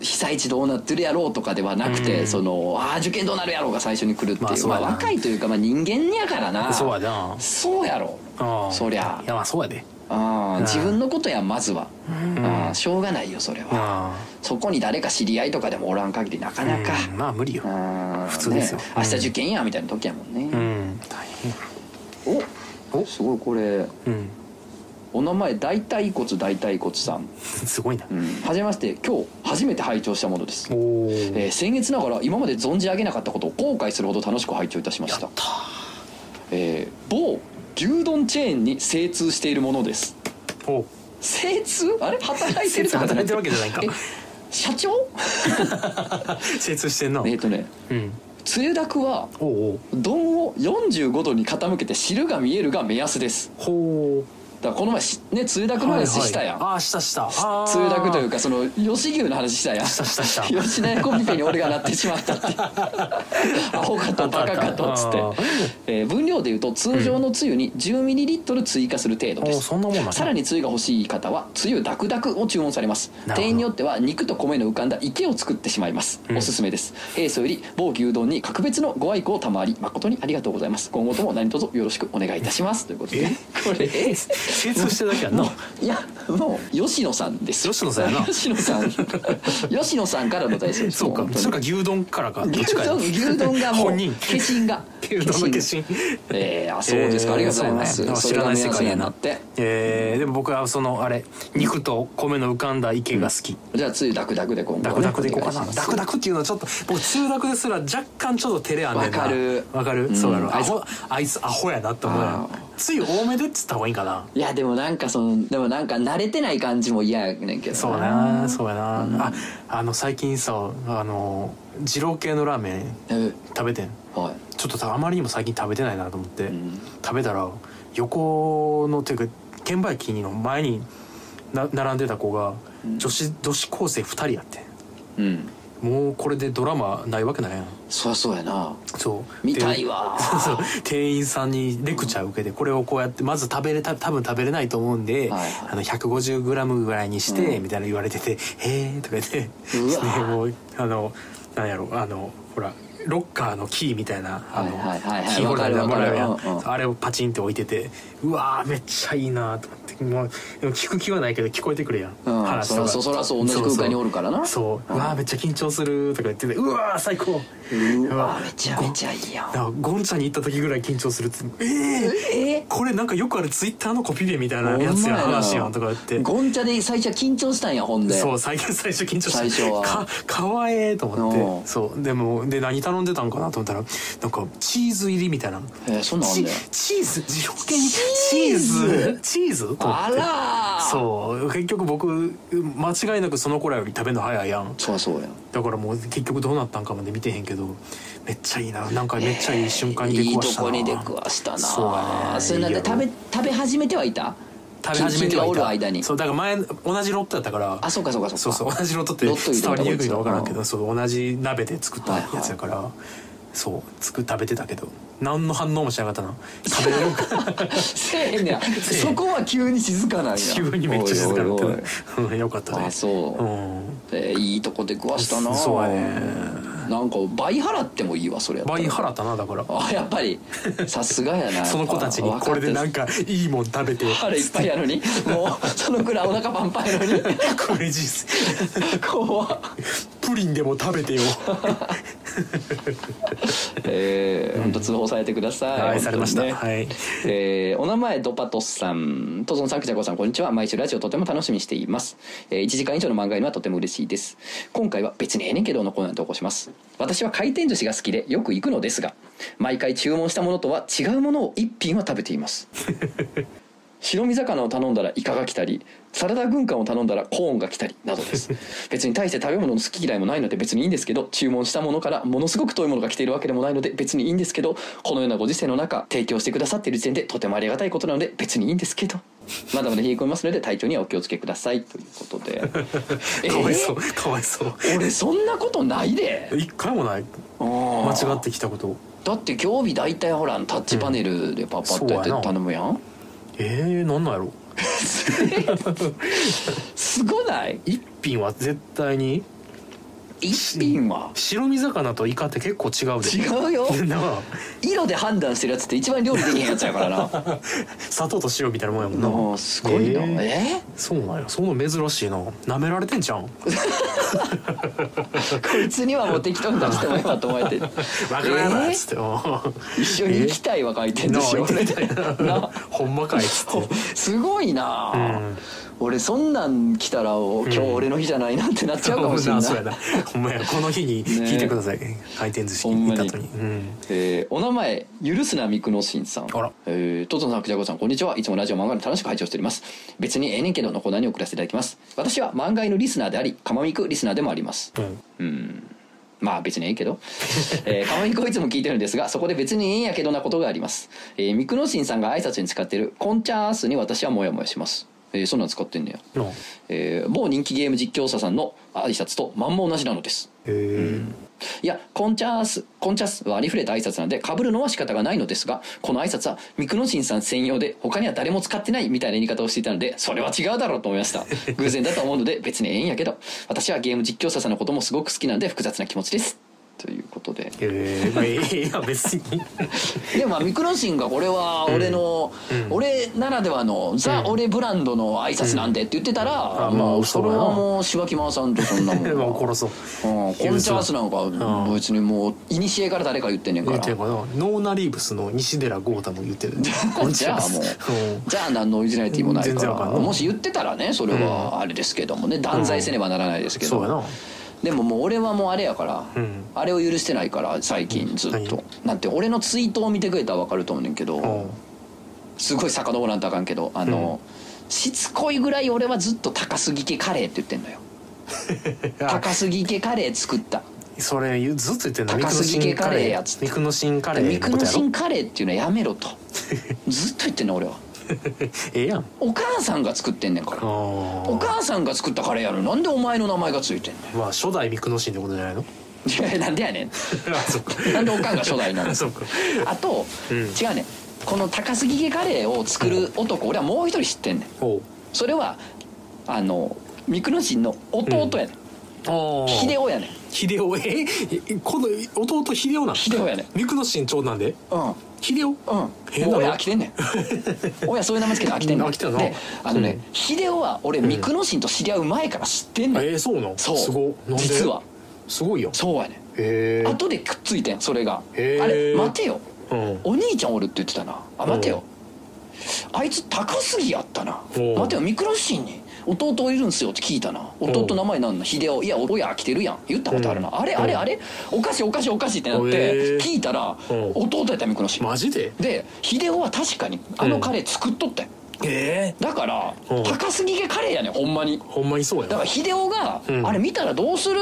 被災地どうなってるやろうとかではなくて、うん。そのああ受験どうなるやろうが最初に来るっていう,、まあまあ若いというか、まあ、人間やからな。そうやな。そうやろ。ああそりゃ。いやまあそうやで。ああ自分のことやまずは、うん。ああしょうがないよそれは、あそこに誰か知り合いとかでもおらん限りなかあなか、うん。まあ無理よ。ああ普通ですよ。ね。明日受験やみたいな時やもんね、うん。大変おお。すごいこれ。うんお名前大腿骨大腿骨さん、すごいな。うん、はじめまして今日初めて拝聴したものです。えー、先月ながら今まで存じ上げなかったことを後悔するほど楽しく拝聴いたしました。えー某牛丼チェーンに精通しているものです。お。精通？あれ？働いてるとかじゃなく働い。てるわけじゃないかえ社長？精通してんな えっ、とねうん。つゆだくは丼を45度に傾けて汁が見えるが目安です。ほだからこの前しねつゆだくの話したやん、ああしたした。あつゆだくというかかその吉牛の話したやん。したしたした。吉田コピペに俺がなってしまったって。アホかとバカかとっつって。えー分量でいうと通常のつゆに 10ml 追加する程度でおす、そんさらにつゆが欲しい方はつゆダクダクを注文されます。店員によっては肉と米の浮かんだ池を作ってしまいます、うん。おすすめです。平素より某牛丼に格別のご愛顧を賜り誠にありがとうございます。今後とも何卒よろしくお願いいたします。ということで。これえ精通してるだけやんな。もういやもう吉野さんです。吉野さんやな。吉野さん。吉野さんからの大切そうか。それか牛丼からか。牛丼牛丼がもう本人。化身が。牛丼の化身。えー、あそうですか、ありがとうございます、知らない世界やな。って。えー、でも僕はそのあれ肉と米の浮かんだ池が好き、じゃあつゆダクダクで今後ダクダクでいこうかな。ダクダクっていうのはちょっと僕中ダクですら若干ちょっと照れあんねんな。わかる。わかる、うんそうやろあいつアホやなって思うつゆ多めでっつった方がいいんかな。いやでもなんかそのでもなんか慣れてない感じも嫌やねんけどそうやなそうやな、ああの最近さあの二郎系のラーメンえ。食べてん。はい。ちょっとさあまりにも最近食べてないなと思って、ん。食べたら横のていうか券売機の前にな並んでた子が女子女子高生2人やってうんもうこれでドラマないわけないやん。そりゃそうやな。そう。見たいわ。でそう。店員さんにレクチャー受けてこれをこうやってまず食べれた多分食べれないと思うんで、はいはい。あの 150g ぐらいにして、うん。みたいな言われてて「へえ」とか言って。ねもうあのなんやろあのほらロッカーのキーみたいなあのキーホルダーみたいなのもらうん。うんあれをパチンって置いててうわーめっちゃいいなと思って。もうでも聞く気はないけど聞こえてくるやん、うん話とか。そらそらそう同じ空間におるからな。そう。うん。うわーめっちゃ緊張するとか言っててうわー最高。うわめちゃめちゃいいやん。ゴンチャに行った時ぐらい緊張するっつってえー、えこれなんかよくあるツイッターのコピペみたいなやつや話やんとか言って。ゴンチャで最初は緊張したんやほんで。そう最初最初緊張して最初は。かかわええと思うん。ってそう。でもで何頼んでたんかなと思ったらなんかチーズ入りみたいな。えーそんなんあんチだよチーズ自表にチチーーズ。ズチーズ？と思って。あら。ーそう。結局僕間違いなくその子らより食べるの早いやん。そうそうや。だからもう結局どうなったんかまで見てへんけどめっちゃいいな。なんかめっちゃいい瞬間に出いいくわしたな。とこに出くわしたな。そうやね。それなんで食べ食べ始めてはいた？食べ始めてはいた。間に。そうだから前同じロットやったから。あそうかそうかそうか。そうそう同じロットって伝わりにくいの分からんけうんどそう同じ鍋で作ったやつやから、そう作食べてたけど何の反応もしなかったな食べれるかせえへん。ねやそこは急に静かなんや。急にめっちゃ静かになってうんよかったねあそう、うん。えーいいとこで食わしたな。そうやねなんか倍払ってもいいわそれ倍払ったなだから。あやっぱり。さすがやな。その子たちにこれでなんかかいいもん食べて。腹いっぱいやのに。もうそのくらいお腹パンパンやのに。これ実 怖っ。プリンでも食べてよ。えー、本当通報されてください、はいされました。はい。えーお名前ドパトスさん。トゾンさんくちゃこさんこんにちは。毎週ラジオとても楽しみにしています、えー1時間以上の漫画にはとても嬉しいです。今回は別にええねんけどのコーナーに投稿します私は回転寿司が好きでよく行くのですが毎回注文したものとは違うものを1品は食べています。白身魚を頼んだらイカが来たりサラダ軍艦を頼んだらコーンが来たりなどです。別に対して食べ物の好き嫌いもないので別にいいんですけど注文したものからものすごく遠いものが来ているわけでもないので別にいいんですけどこのようなご時世の中提供してくださっている時点でとてもありがたいことなので別にいいんですけど。まだまだ冷え込みますので体調にはお気をつけください。ということで。かわいそう。えかわいそう。ー俺そんなことないで。一回もない。間間違ってきたこと。だって今日日大体ほらタッチパネルでパッパッとやって頼むやん、えー、なんなんやろ？すごない？一品は絶対に？一品は？白身魚とイカって結構違うで。違うよ。色で判断してるやつって一番料理できへんやつやからな。砂糖と塩みたいなもんやもんな。すごいな。え。ーえ？そうなんや。その珍しいな。舐められてんじゃん？こいつにはもう適当に出してもいいわと思えて。わからないっつって、うん一緒に行きたいわ書いてんですよ言ってたよなほんまかいっつって。すごいな、うん俺そんなん来たらお今日俺の日じゃないなってなっちゃうかもしれない、そうや。なほんまや。この日に聞いてください、回転寿司に行った後に。うん。えーお名前許すなみくのしんさん。あらえー、トトさんくじゃこさんこんにちは。いつもラジオ漫画で楽しく拝聴しております。別にええねんけどのコーナーに送らせていただきます。私は漫画へのリスナーでありかまみくリスナーでもあります。うん。うん。まあ別にええけど、えー、かまみこいつも聞いてるんですがそこで別にええんやけどなことがあります、えー、ミクノシンさんが挨拶に使ってるコンチャースに私はモヤモヤしますえー、そんなん使ってんねや、のえー、某人気ゲーム実況者さんの挨拶とまんま同じなのです。へえいやコンチャースコンチャスはありふれた挨拶なんで被るのは仕方がないのですがこの挨拶はミクノシンさん専用で他には誰も使ってないみたいな言い方をしていたのでそれは違うだろうと思いました。偶然だと思うので別にええんやけど。私はゲーム実況者さんのこともすごく好きなので複雑な気持ちですということで。へえまあええや別に。でもまあミクノシンがこれは俺の、うん。俺ならではのザ・うん。俺ブランドの挨拶なんでって言ってたら、うまあそれはもう柴木マさんとそんなもんまあ 殺そう。うん、コンチャースなんかん。別にもう古から誰か言ってんねんから。かなノーナリーブスの西寺豪太も言ってる。じゃあもううん。じゃあ何のオリジナリティもないから。もし言ってたらねそれはあれですけどもね断罪せねばならないですけど、そうやなでももう俺はもうあれやから、うん。あれを許してないから最近ずっと、なんて俺のツイートを見てくれたら分かると思うねんけど、う。んすごい遡らんとあかんけどあの、しつこいぐらい俺はずっと高杉家カレーって言ってんのよ。あ。高杉家カレー作った。それずっと言ってんの？高杉家カレーやつって。ミクノシンカレー？ミクノのことやろシンカレーっていうのはやめろと。ずっと言ってんの俺は ええやん。お母さんが作ってんねんから。あお母さんが作ったカレーやのになんでお前の名前がついてんねあまあ初代ミクノシンってことじゃないの？んいやなんでやねん。あそっか。なんでおかんが初代なの？そっか。あと、うん。違うねん。この高杉家カレーを作る男、俺はもう一人知ってんねん。それはあのミクノシンの弟やねん、ああ秀夫やねん。秀夫ええ？この弟秀夫なの秀夫やねん。ミクの身長なんで？うん秀夫うん、変なのもう親飽きてんねん。親そういう名前つけて飽きてんねん。飽きてんなであのね、秀夫は俺三久野神と知り合う前から知ってんねん、えー、そうなの？そう。すごいなんで？実は。すごいよ。そうやねん。へえ後でくっついてんそれが。へー。あれ待てよ。うん。お兄ちゃんおるって言ってたな。あ待てよ。あいつ高杉やったな。待てよ三久野神に弟いるんすよって聞いたな。弟名前なんの秀夫いや親飽きてるやん。言ったことあるな、あれあれあれ？おかしいおかしいおかしいってなって聞いたらうん。弟やった三久野神マジで？で秀夫は確かにあのカレー作っとったよ、ええ。だからうん。高杉家カレーやねんほんまに。ほんまにそうやだから秀夫が、うん。あれ見たらどうする？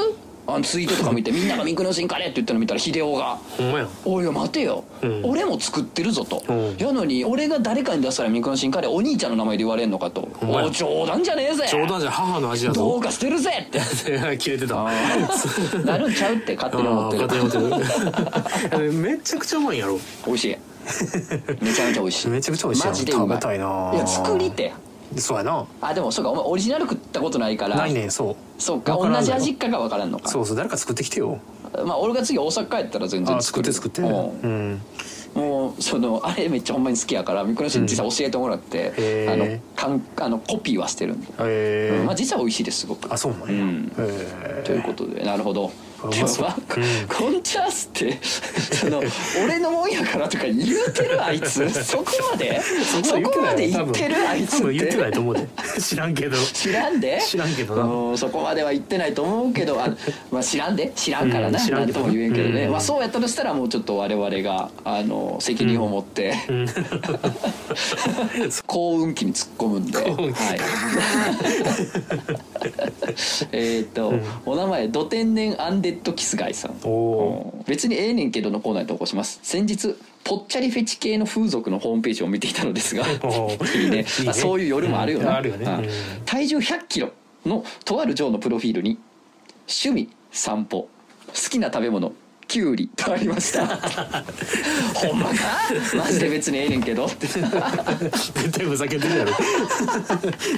あのツイートとか見て みんなが「ミクのシンカレー」って言ったの見たら秀夫がほんまや「おいよ待てよ、うん。俺も作ってるぞ」と。うん。やのに俺が誰かに出したらミクのシンカレーお兄ちゃんの名前で言われんのかと「んまや。お冗談じゃねえぜ。冗談じゃ母の味やぞ。どうか捨てるぜ」って。切れてた。なるんちゃうって勝手に思ってる。あー勝手に思ってる。めちゃくちゃうまいんやろ。美味しい。めちゃめちゃ美味しい。めちゃくちゃ美味しいマジでうまい。食べたいないや作りてそうやな。あでもそうかお前オリジナル食ったことないから。ないねんそう。そうか同じ味かが分からんのか。そうそう誰か作ってきてよ。まあ俺が次大阪帰ったら全然あ作って作ってうん。うん。もうそのあれめっちゃほんまに好きやからミクロシン実際教えてもらって、へー。あのかんあのコピーはしてるんで、うんまあ、実は美味しいですすごく。あそうなんや。うん。へということでなるほどあうまそうでもまあうん。コンチャースって その俺のもんやからとか言うてるあいつ。そこまで？そこまで言ってるあいつっ多分言ってないてと思うで。知らんけど。知らんで？知らんけどな。うんそこまでは言ってないと思うけどあ、まあ、知らんで？知らんからな、うん知らんとも言えんけどね、うん。まあ、そうやったとしたらもうちょっと我々があの責任を持って、幸運期に突っ込むんで、はい。えっと、お名前ド天然アンデッドキスガイさん。別にええねんけどのコーナーに投稿します。先日ぽっちゃりフェチ系の風俗のホームページを見ていたのですが。いいね。ね あそういう夜もあるよな、うんあるよね。うん。うん。体重1 0 0キロのとある嬢のプロフィールに「趣味散歩好きな食べ物キュウリ」とありました。ほんまか？マジで別にええねんけど。絶対ふざけてるやろ。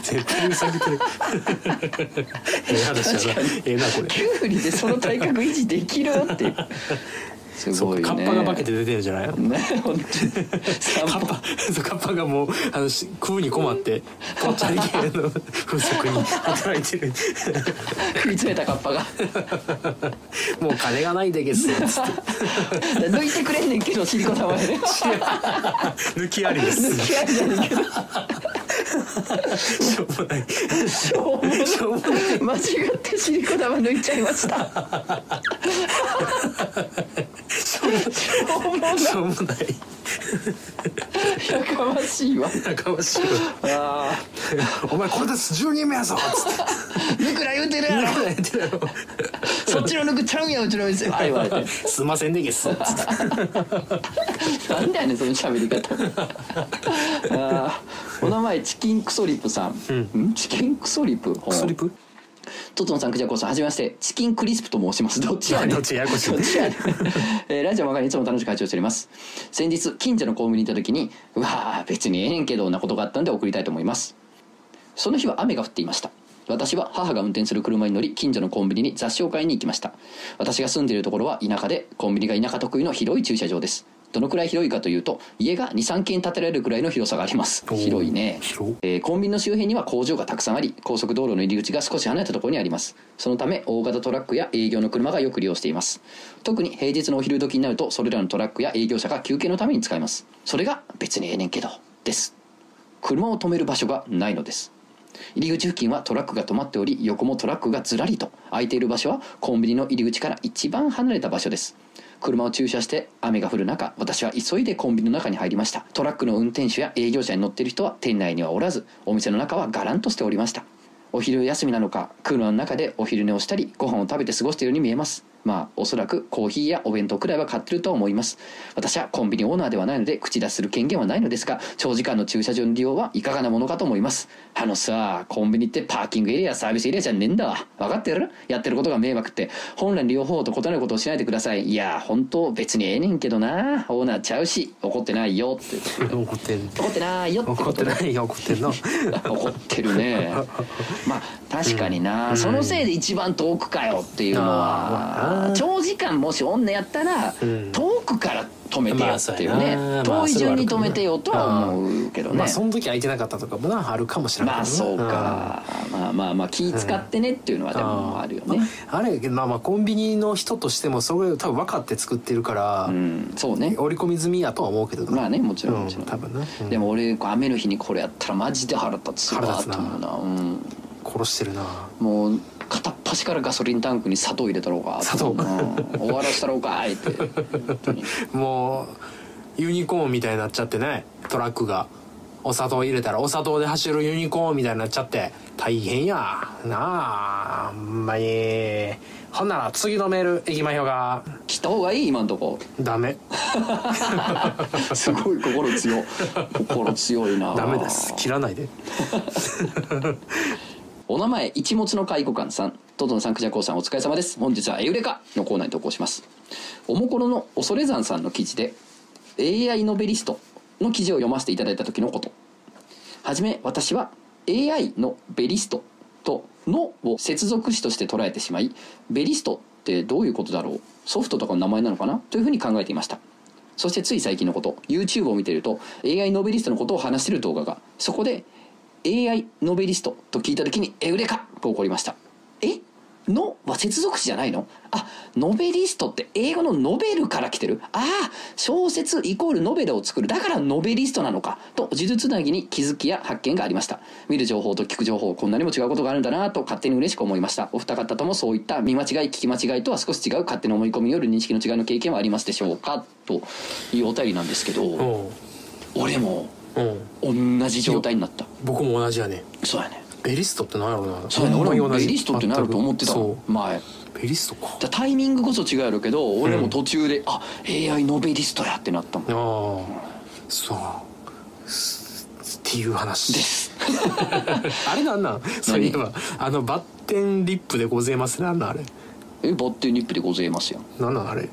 絶対ふざけてる。ええ話やな。ええなこれ。キュウリでその体格維持できるっていうすごいね。カッパが化けて出てるんじゃないの？ね本当に。散 歩カッパそうカッパがもうあのし食うに困ってぽっちゃり系の 風俗に働いてる。食い詰めたカッパが。もう金がないでげすつって。抜いてくれんねんけどシリコ玉でね。抜きありです。抜きありやねんけどしょうもない。しょうもない。しょうもない間違ってシリコ玉抜いちゃいました。しょうもない。しょうもないやかましいわ。やかましいわ。あお前これで10人目やぞつって。ー抜くな言うてるやろ。何やってるやろそっちの抜くちゃうんやうちの店は言われてすいませんでげす つってなんだよねその喋り方あーお名前チキンクソリップさん、ん、チキンクソリップ？クソリプ？トトンさん、クジャコさん、はじめまして。チキンクリスプと申します。どっちやねん。どっちややこしいどっちやねん。えーラジオマガにいつも楽しく拝聴しております。先日、近所のコンビニに行った時に、うわー、別にええねんけど、なことがあったんで送りたいと思います。その日は雨が降っていました。私は母が運転する車に乗り、近所のコンビニに雑誌を買いに行きました。私が住んでいるところは田舎で、コンビニが田舎特有の広い駐車場です。どのくらい広いかというと、家が2、3軒建てられるくらいの広さがあります。広いね。広えーコンビニの周辺には工場がたくさんあり高速道路の入り口が少し離れたところにありますそのため大型トラックや営業の車がよく利用しています特に平日のお昼時になるとそれらのトラックや営業車が休憩のために使いますそれが別にええねんけどです車を止める場所がないのです入り口付近はトラックが止まっており横もトラックがずらりと。空いている場所はコンビニの入り口から一番離れた場所です。車を駐車して雨が降る中私は急いでコンビニの中に入りました。トラックの運転手や営業者に乗っている人は店内にはおらずお店の中はガランとしておりました。お昼休みなのかクーラーの中でお昼寝をしたりご飯を食べて過ごしているように見えます。まあおそらくコーヒーやお弁当くらいは買ってるとは思います。私はコンビニオーナーではないので口出しする権限はないのですが長時間の駐車場の利用はいかがなものかと思います。あのさコンビニってパーキングエリアサービスエリアじゃねえんだ。わ分かってる？やってることが迷惑って。本来の利用方法と異なることをしないでください。いや本当別にええねんけどな。オーナーちゃうし怒ってないよ。って怒ってる怒ってないよって怒ってないよ。怒ってんの？怒ってるね。まあ確かにな、そのせいで一番遠くかよっていうのは、長時間もし女やったら、うん。遠くから止めてよっていうね、遠い順に止めてよとは思うけどね、まあその時空いてなかったとかもなあるかもしれないまあそうか、まあまあまあ気使ってねっていうのはでもあるよね、あれまあまあコンビニの人としてもそれを多分分かって作ってるから、うん。そうね。織り込み済みやとは思うけどな。まあねもちろんもちろん、うん多分な、うん。でも俺雨の日にこれやったらマジで腹立つわ腹立つなと思うな。うん。殺してるな。もう片っ端からガソリンタンクに砂糖入れたろうか砂糖。うん。終わらせたろうかいって。もうユニコーンみたいになっちゃってね。トラックが。お砂糖入れたらお砂糖で走るユニコーンみたいになっちゃって。大変や。なあほんまにほんなら次のメールいきましょうか。切った方がいい今んとこ。ダメ。すごい心強い。心強いなダメです。切らないで お名前一物の介護官さん。トトのさんクジャコウさんお疲れ様です。本日はエウレカのコーナーに投稿します。おもころの恐山さんの記事で AI ノベリストの記事を読ませていただいた時のこと。はじめ私は AI のベリストと「の」を接続詞として捉えてしまいベリストってどういうことだろう？ソフトとかの名前なのかな？というふうに考えていました。そしてつい最近のこと。YouTube を見てると AI ノベリストのことを話してる動画がそこで AI ノベリストと聞いた時にエウレカと起こりました。え？の？は接続詞じゃないの？あノベリストって英語のノベルから来てる？ああ小説イコールノベルを作る。だからノベリストなのか？と呪術つなぎに気づきや発見がありました。見る情報と聞く情報こんなにも違うことがあるんだなと勝手に嬉しく思いました。お二方ともそういった見間違い聞き間違いとは少し違う勝手な思い込みによる認識の違いの経験はありますでしょうか？というお便りなんですけどう。ん俺もうん同じ状態になった。僕も同じやね。そうやね。ベリストって何やろうな。そうやね。俺もベリストってなると思ってた前う。ベリストか。タイミングこそ違うやろうけど俺も途中で、あ AI ノベリストやってなったもん。ああ。そう。すっていう話。です。あれなんなん？そういえば。あのバッテンリップでございます。なんなんあれ？えバッテンリップでございますよなんなんあれ？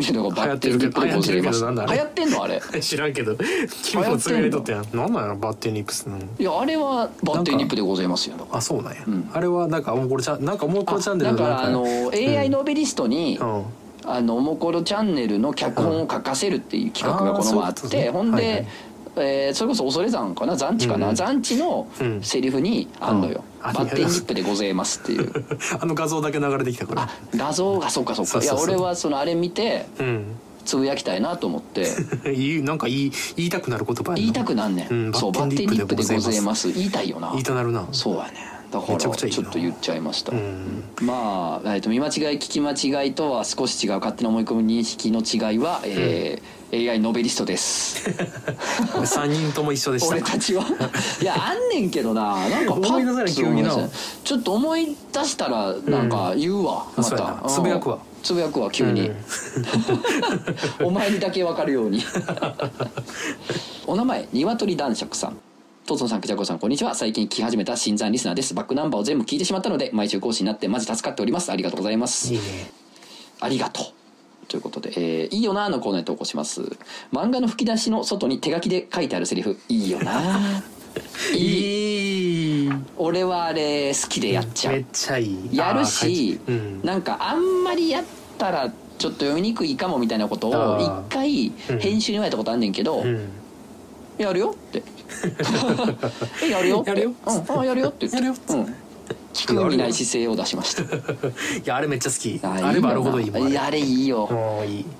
いやだからバッテンリップでございます流行ってるけどなんだあれ流行ってんの？あれ。知らんけど。君もつぶやいとったやん。なんなんやろバッテンリップスの？いやあれはバッテンリップでございますよ。あそうなんや、ん。あれはなんかおもころちゃんなんかおもころチャンネルだからあの AI ノベリストに、うん。あのおもころチャンネルの脚本を書かせるっていう企画がこの前あって、ほんで、えーそれこそ恐山かな？残地かな、うん残地のうん。セリフにあんのよ、うんあバッテンリップでございますっていう。あの画像だけ流れてきたからあ画像がそうかそうか。いや俺はそのあれ見てうん。つぶやきたいなと思って。なんか言い言いたくなる言葉言いたくなんねん、うんそうバッテンリップでございます。言いたいよな。言いたなるな。そうやねだからちょっと言っちゃいました、うん。まあ、えー、と見間違い聞き間違いとは少し違う。勝手な思い込み認識の違いは、えー AI ノベリストです。3人とも一緒でした。俺たちは。いやあんねんけどな。なんかパッと思い出せちょっと思い出したらなんか言うわ、うやな。たつぶやくわ。うんつぶやくわ急に、うん。お前にだけ分かるように。お名前鶏男爵さん。トツノさん、クジャコさん、こんにちは。最近聞き始めた新参リスナーです。バックナンバーを全部聞いてしまったので、毎週更新になってマジ助かっております。ありがとうございます。いいね。ありがとう。ということで、えーいいよなーのコーナーに投稿します。漫画の吹き出しの外に手書きで書いてあるセリフ、いいよなー。いい。俺はあれ好きでやっちゃう。めっ。ちゃいい。やるあしー、うん。なんかあんまりやったらちょっと読みにくいかもみたいなことをあ一ー回うん。編集に言われたことあんねんけど、うん。やるよって。えやるよって。やるようん、あやるよって。言ってやるようん聞く意味ない姿勢を出しました。いやあれめっちゃ好き。ああればあるほどいいもん。あれいいよ。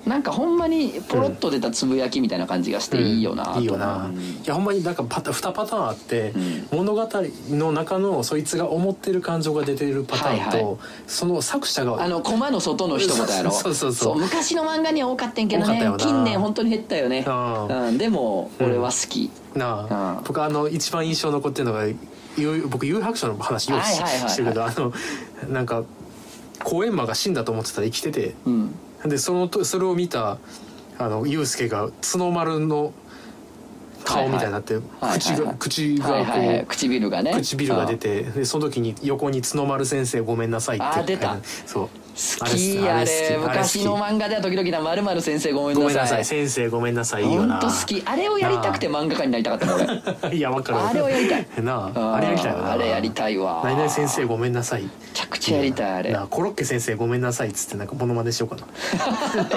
なんかほんまにポロッと出たつぶやきみたいな感じがしていいよなと、いいよな、うん。いやほんまになんかパタ2パターンあって、うん物語の中のそいつが思ってる感情が出てるパターンと、はいはい。その作者があのコマの外の一言やろ。そうそうそう昔の漫画には多かったんけどね。近年本当に減ったよね。あうん、でも俺は好き、なあ、うん。僕あの一番印象残ってるのがゆ僕有白書の話よくし,、てるけどあのなんか公園魔が死んだと思ってたら生きててうん。でそのとそれを見たあのユウスケが角丸の顔みたいになって、はい口が口がこう、唇がね。唇が出てでその時に横に角丸先生ごめんなさいって。あー出た。そう好きあれ昔の漫画では時々な「まるまる先生ごめんなさい」い先生ごめんなさいいいよほなんと好き。あれをやりたくて漫画家になりたかったの俺。いやわかるあれをやりたい。なああれやりたいあれやりたいわ。何々先生ごめんなさい。めちゃくちゃやりたいあれ。コロッケ先生ごめんなさいっつってなんかモノマネしようかな。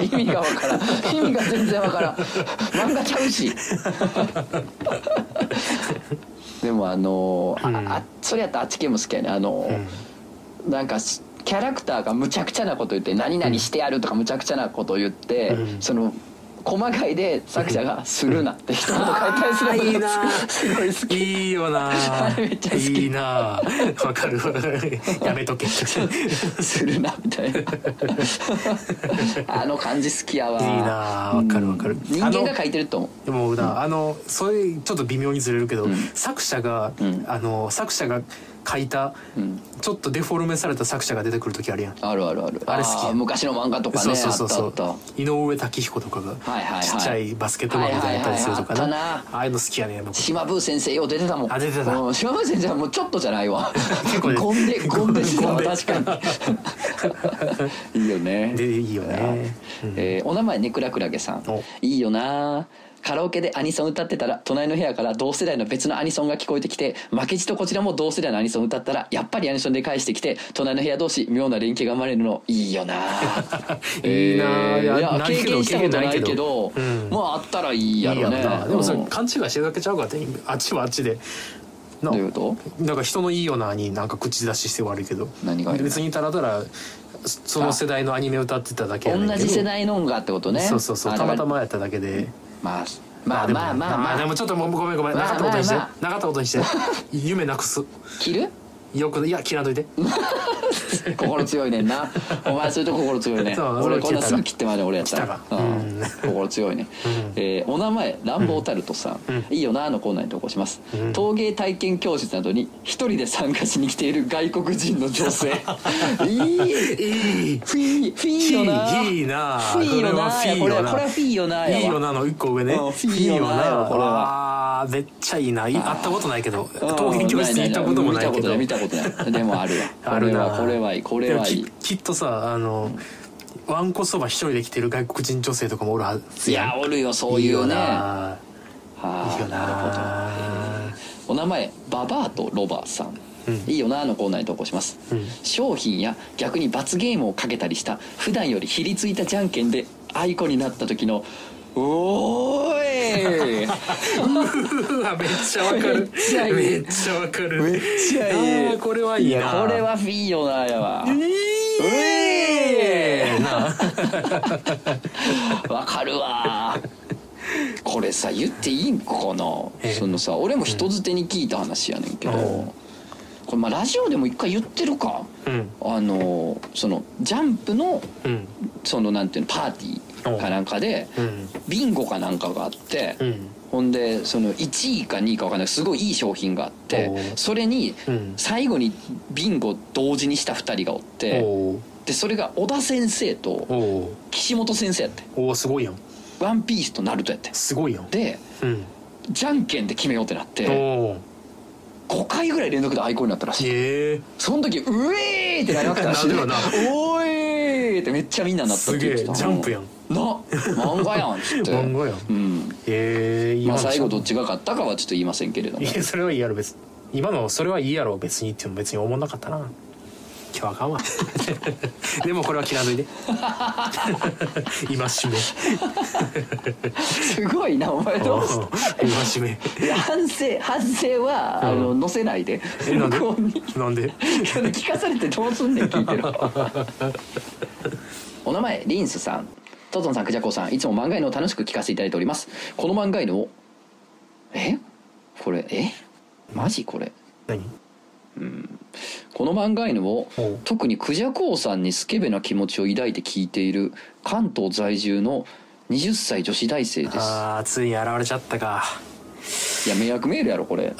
意味がわからん。意味が全然わからん。漫画ちゃうし。でもあのーうん。ああそれやったらあっち系も好きやね。あのーうん。なんかしキャラクターがむちゃくちゃなこと言って「何々してやる」とかむちゃくちゃなこと言って、うん。その細かいで作者が「するな」って一言書いたりするのがあーいいな。すごい好き。いいよな。めっちゃ好き。いいな。わかる。わかるやめとけ。いいするなみたいな。あの感じ好きやわ。な。わかるわかる。人間が書いてると思う。でもな、あのそれちょっと微妙にずれるけど、うん。作者が、うん。あの作者が書いたうん。ちょっとデフォルメされた作者が出てくる時あるやん。あるあるある。あれ好きー昔の漫画とかねそうそうそう井上武彦とかがはいはいはい。ちっちゃいバスケットボールみたいになったりするとかはいはいはいあああいうの好きやね僕。た島ブー先生よう出てたもん。あ出てた。うん島ブー先生はもうちょっとじゃないわ。結構ね。ゴンで ゴンでしたわゴンで確かに。いいよね。でいいよね、うん。えーお名前ねくらくらげさん。お。いいよなカラオケでアニソン歌ってたら隣の部屋から同世代の別のアニソンが聞こえてきて負けじとこちらも同世代のアニソン歌ったらやっぱりアニソンで返してきて隣の部屋同士妙な連携が生まれるのいいよな。いいなえーいや経験したことないけど。うん。もうあったらいいやろね。いいな。でもそれうん勘違いしてるだけちゃうかってあっちはあっちで。などういうこと？なんか人のいいよなになんか口出しして悪いけど。何がいいの別にただただその世代のアニメ歌ってただけやねんけど。同じ世代の音がってことね。そうそうそう。あたまたまやっただけでまあまあまあまあまあでもちょっともうごめんごめん。まあなかったことにして。まあ。なかったことにして。夢なくす。切る？よくいや切らんといて 心強いねんな。お前そういうとこ心強いね。俺こんなすぐ切ってまで俺やったら。心強いね、えーお名前乱暴タルトさん、うん。いいよなのコーナーに投稿します、うん。陶芸体験教室などに一人で参加しに来ている外国人の女性。いい。いい。フィーフィーよな。いいな。フィーよなこれはフィーよな。フィーよなやわ。いいよなの一個上ね。うんフィーよなこれは。めっちゃいいな。い会ったことないけどうん。陶芸教室に行ったこともないけど。見たことない見たことない。でもあるわ。あるなこれはいいこれはいい。ききっとさあのわんこそば一人で来てる外国人女性とかもおるはずいやおるよそういうね。いいよな。はあいいよな。なるほど。お名前ババアとロバさん、うん。いいよなのコーナーに投稿します、うん。商品や逆に罰ゲームをかけたりした普段よりひりついたじゃんけんであいこになった時の「おーい!」うわめっちゃわかる。めっちゃいいめっちゃわかる。めっちゃいい。これはいいな。やこれはフィーよなやわえーな。わかるわ。これさ言っていいんかなええそのさ俺も人づてに聞いた話やねんけど、うん。これまあラジオでも一回言ってるか。うん。あのそのジャンプのうん。そのなんていうのパーティーかなんかでうん。ビンゴかなんかがあって、うん。ほんでその1位か2位か分かんないすごいいい商品があってそれにうん。最後にビンゴ同時にした2人がおってでそれが小田先生と岸本先生やって。おーすごいやん「ワンピースとナルトやって。すごいやん。でうん。じゃんけんで決めようってなっておお5回ぐらい連続でアイコンになったらしい。ええその時「うえー!」ってなりましたらし いおーい!」ってめっちゃみんななったってすげえジ言ってたャンプやんな漫画やんっつって。漫画やん。うん。ええいいまあ話最後どっちが勝ったかはちょっと言いませんけれども。いやそれはいいやろ別に。今のそれはいいやろ別にっても別に思んなかったな。今日はあかんわ。でもこれは嫌いといて今しめ。すごいなお前どうす今しめ。いや反省反省は、あの載せないで。えなんで？なんで？聞かされてどうすんねん聞いてる お名前リンスさんトトンさんクジャコさんいつも漫画犬を楽しく聞かせていただいております。この漫画犬をえ？これえ？マジこれ？何？この漫画犬を特にクジャコウさんにスケベな気持ちを抱いて聞いている関東在住の20歳女子大生です。ああついに現れちゃったか。いや迷惑メールやろこれ。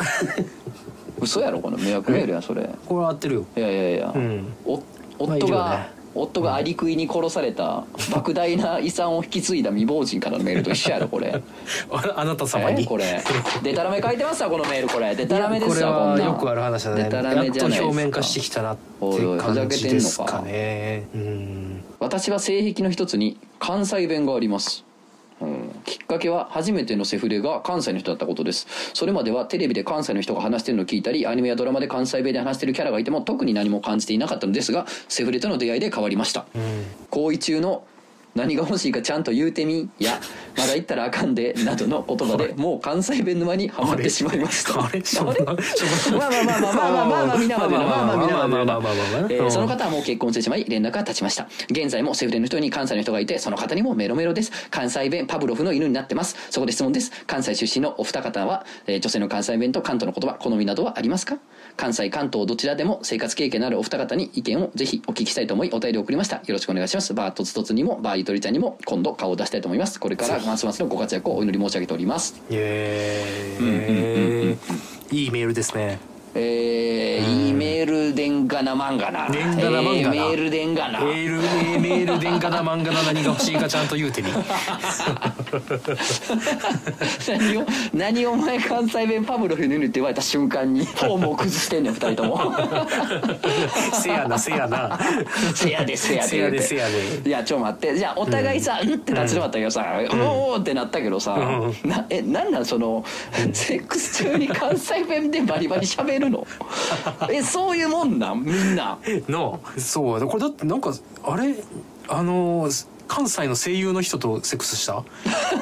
嘘やろこの迷惑メールやそれ。これは合ってるよ。いやいやいや、うん。お夫がね夫がアリクイに殺された莫大な遺産を引き継いだ未亡人からのメールと一緒やろこれ。あ あなた様に。えこれ。デタラメ書いてますわこのメールこれ。デタラメですわこんな。よくある話だね。デタラやっとメじゃ表面化してきたなっておいおいふざ感じですか。ねうん私は性癖の一つに関西弁があります、うん、きっかけは初めてのセフレが関西の人だったことです。それまではテレビで関西の人が話してるのを聞いたりアニメやドラマで関西弁で話してるキャラがいても特に何も感じていなかったのですがセフレとの出会いで変わりました。うん。行為中の何が欲しいかちゃんと言うてみやまだ言ったらあかんでなどの言葉でもう関西弁沼にはまってしまいました。あれまあまあまあまあまあまあまあ皆までなまあまあ皆までなまあまあまあまあまあまあえーその方はもう結婚してしまい連絡が立ちました現在もセフレの人に関西の人がいてその方にもメロメロです関西弁パブロフの犬になってますそこで質問です関西出身のお二方は、えー女性の関西弁と関東の言葉好みなどはありますか関西関東どちらでも生活経験のあるお二方に意見をぜひお聞きしたいと思いお便りを送りましたよろしくお願いしますバートツトツにもバーゆとりちゃんにも今度顔を出したいと思います。これからますますのご活躍をお祈り申し上げております。いいメールですねえー、いいメールでんがな漫画な。でんがな漫画なえーメールでんがな。メールえーメールでんがな漫画な何が欲しいかちゃんと言うてみ。何を何をお前関西弁パブロフにって言われた瞬間にフォームを崩してんねん二人とも。せやなせやな。せやでせやでせやでせやで。いやちょ待って。じゃあお互いさ、うん、って立ち止まったけどさ、うん、おーってなったけどさ、うなえなんなんその、セックス中に関西弁でバリバリ喋るの？えそういうもんなん？みんな。の？そうこれだってなんかあれ？あの関西の声優の人とセックスした？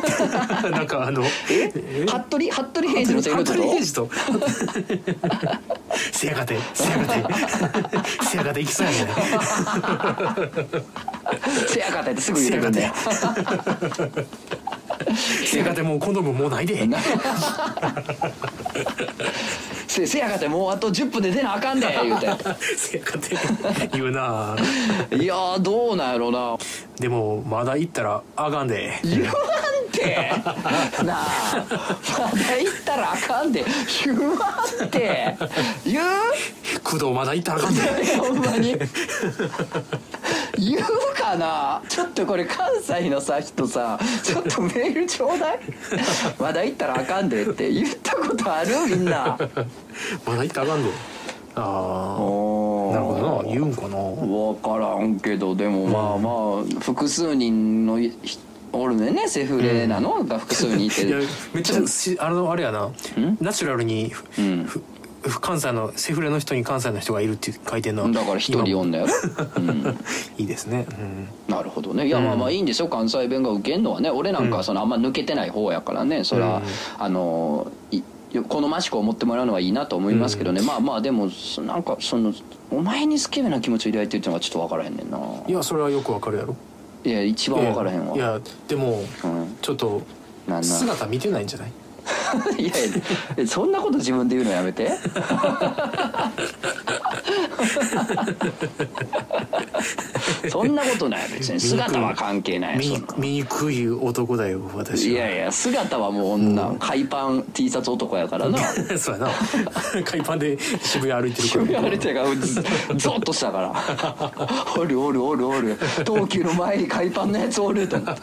なんかあのえ？服部？服部平次のセリフってこ服部平次とせやがてせやがて。せやがて行きそうやねとせやかてってすぐ言ってくんだよせやがてもうコンドームもうないでせせやかてもうあと10分で出なあかんで 言うて。せやがて言うな。いやーどうなんやろな。でもまだ行ったらあかんで。言わんて。なあ。まだ言ったらあかんで。言わんて。言う？工藤まだ行ったらあかんで。ほんまに。言 うかな。ちょっとこれ関西のさ人さちょっとメールちょうだい。まだ言ったらあかんでって言ったことある？みんな。まだ行ったらあかんでああなるほどな。言うんかな。分からんけどでもまあまあ複数人のひおるねセフレなの？が複数人いていやめっちゃしあのあれやな。ナチュラルにふうん関西のセフレの人に関西の人がいるって書いてんのだから一人呼んだよ、うん、いいですね、うん、なるほどね。いやまあまあいいんですよ関西弁が受けんのはね。俺なんかそのあんま抜けてない方やからね。それは、うん。あのい好ましく思ってもらうのはいいなと思いますけどね、まあまあでもそなんかそのお前に好きな気持ちを抱いてるっていうのがちょっと分からへんねんな。いやそれはよくわかるやろ。いや一番分からへんわ。いやでもうん。ちょっと姿見てないんじゃない？いやいやそんなこと自分で言うのやめて。そんなことない別に。姿は関係ない醜い男だよ私は。いやいや姿はもう女海パン T シャツ男やからな。そうやな。海パンで渋谷歩いてるから。渋谷歩いてるからずゾッとしたから。おるおるおるおる。東急の前に海パンのやつおると思って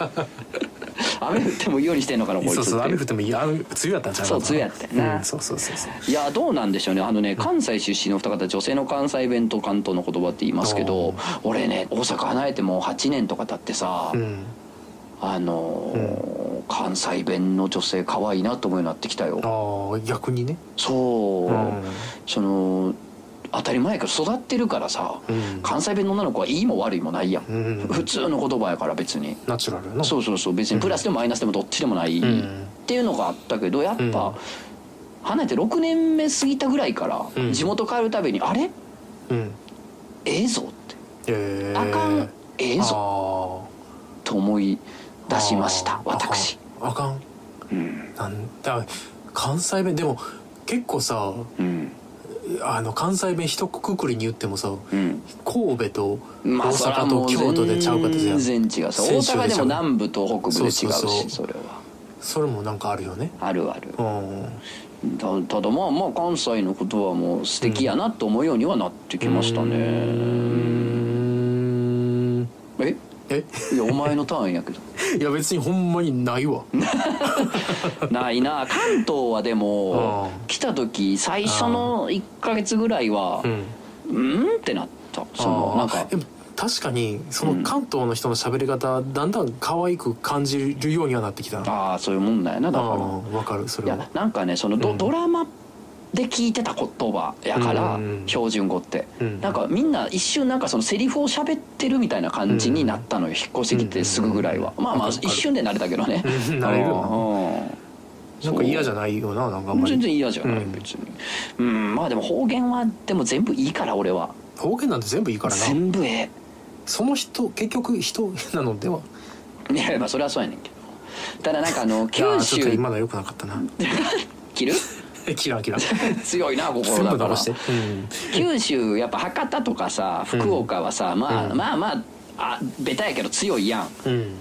雨降ってもいいようにしてんのかなこいつそうそう雨降ってもいいあの梅雨やったんちゃうそう梅雨やったよな。うん、そうそうそうそう。いやどうなんでしょうね。あのね関西出身の二方女性の関西弁と関東の言葉って言いますけど俺ね大阪離れてもう8年とか経ってさ、うん。あのー関西弁の女性可愛いなと思うようになってきたよ。ああ逆にね。そう、うん。その当たり前やけど育ってるからさ、うん。関西弁の女の子はいいも悪いもないやん、うん。普通の言葉やから別に。ナチュラルなそうそうそう。別にプラスでもマイナスでもどっちでもない、ん。っていうのがあったけどやっぱ、うん。離れて6年目過ぎたぐらいから、うん。地元帰るたびに「あれ？うん。ええぞ」って。え「あかんええぞ」ぞと思い出しました私。あかん。うん。なんだ関西弁でも結構さうんあの関西弁一括りに言ってもさうん。神戸と大阪と京都でちゃうかって全然違う。さ大阪でも南部と北部で違うしそれは。それもなんかあるよね。あるある。うん。たただまあまあ関西のことはもう素敵やなと思うようにはなってきましたうーねでいやお前のターンやけどいや別にほんまにないわ。ないな。関東はでもうん。来た時最初の1か月ぐらいはうん。うんってなった。そのなんか。確かにその関東の人の喋り方だんだん可愛く感じるようにはなってきたな。ああそういうもんだよなだから。わかるそいれは。やなんかねそのド,、うん。ドラマで聞いてた言葉やから、うん標準語って、うん。なんかみんな一瞬なんかそのセリフを喋ってるみたいな感じになったのよ、引っ越してきてすぐぐらいは、うん。まあまあ一瞬で慣れたけどね、う ん慣れるよななんか嫌じゃないよななんか全然嫌じゃない、うん。別に。うん。まあでも方言はでも全部いいから俺は。方言なんて全部いいからな。全部えその人結局人 なのでは？えいやまあそれはそうやねんけど。ただなんかあの 九州今の良くなかったな。切る？キラキラ強いな心全だからうん。九州やっぱ博多とかさ福岡はさ、まあうん。まあまああベタやけど強いやん。うん。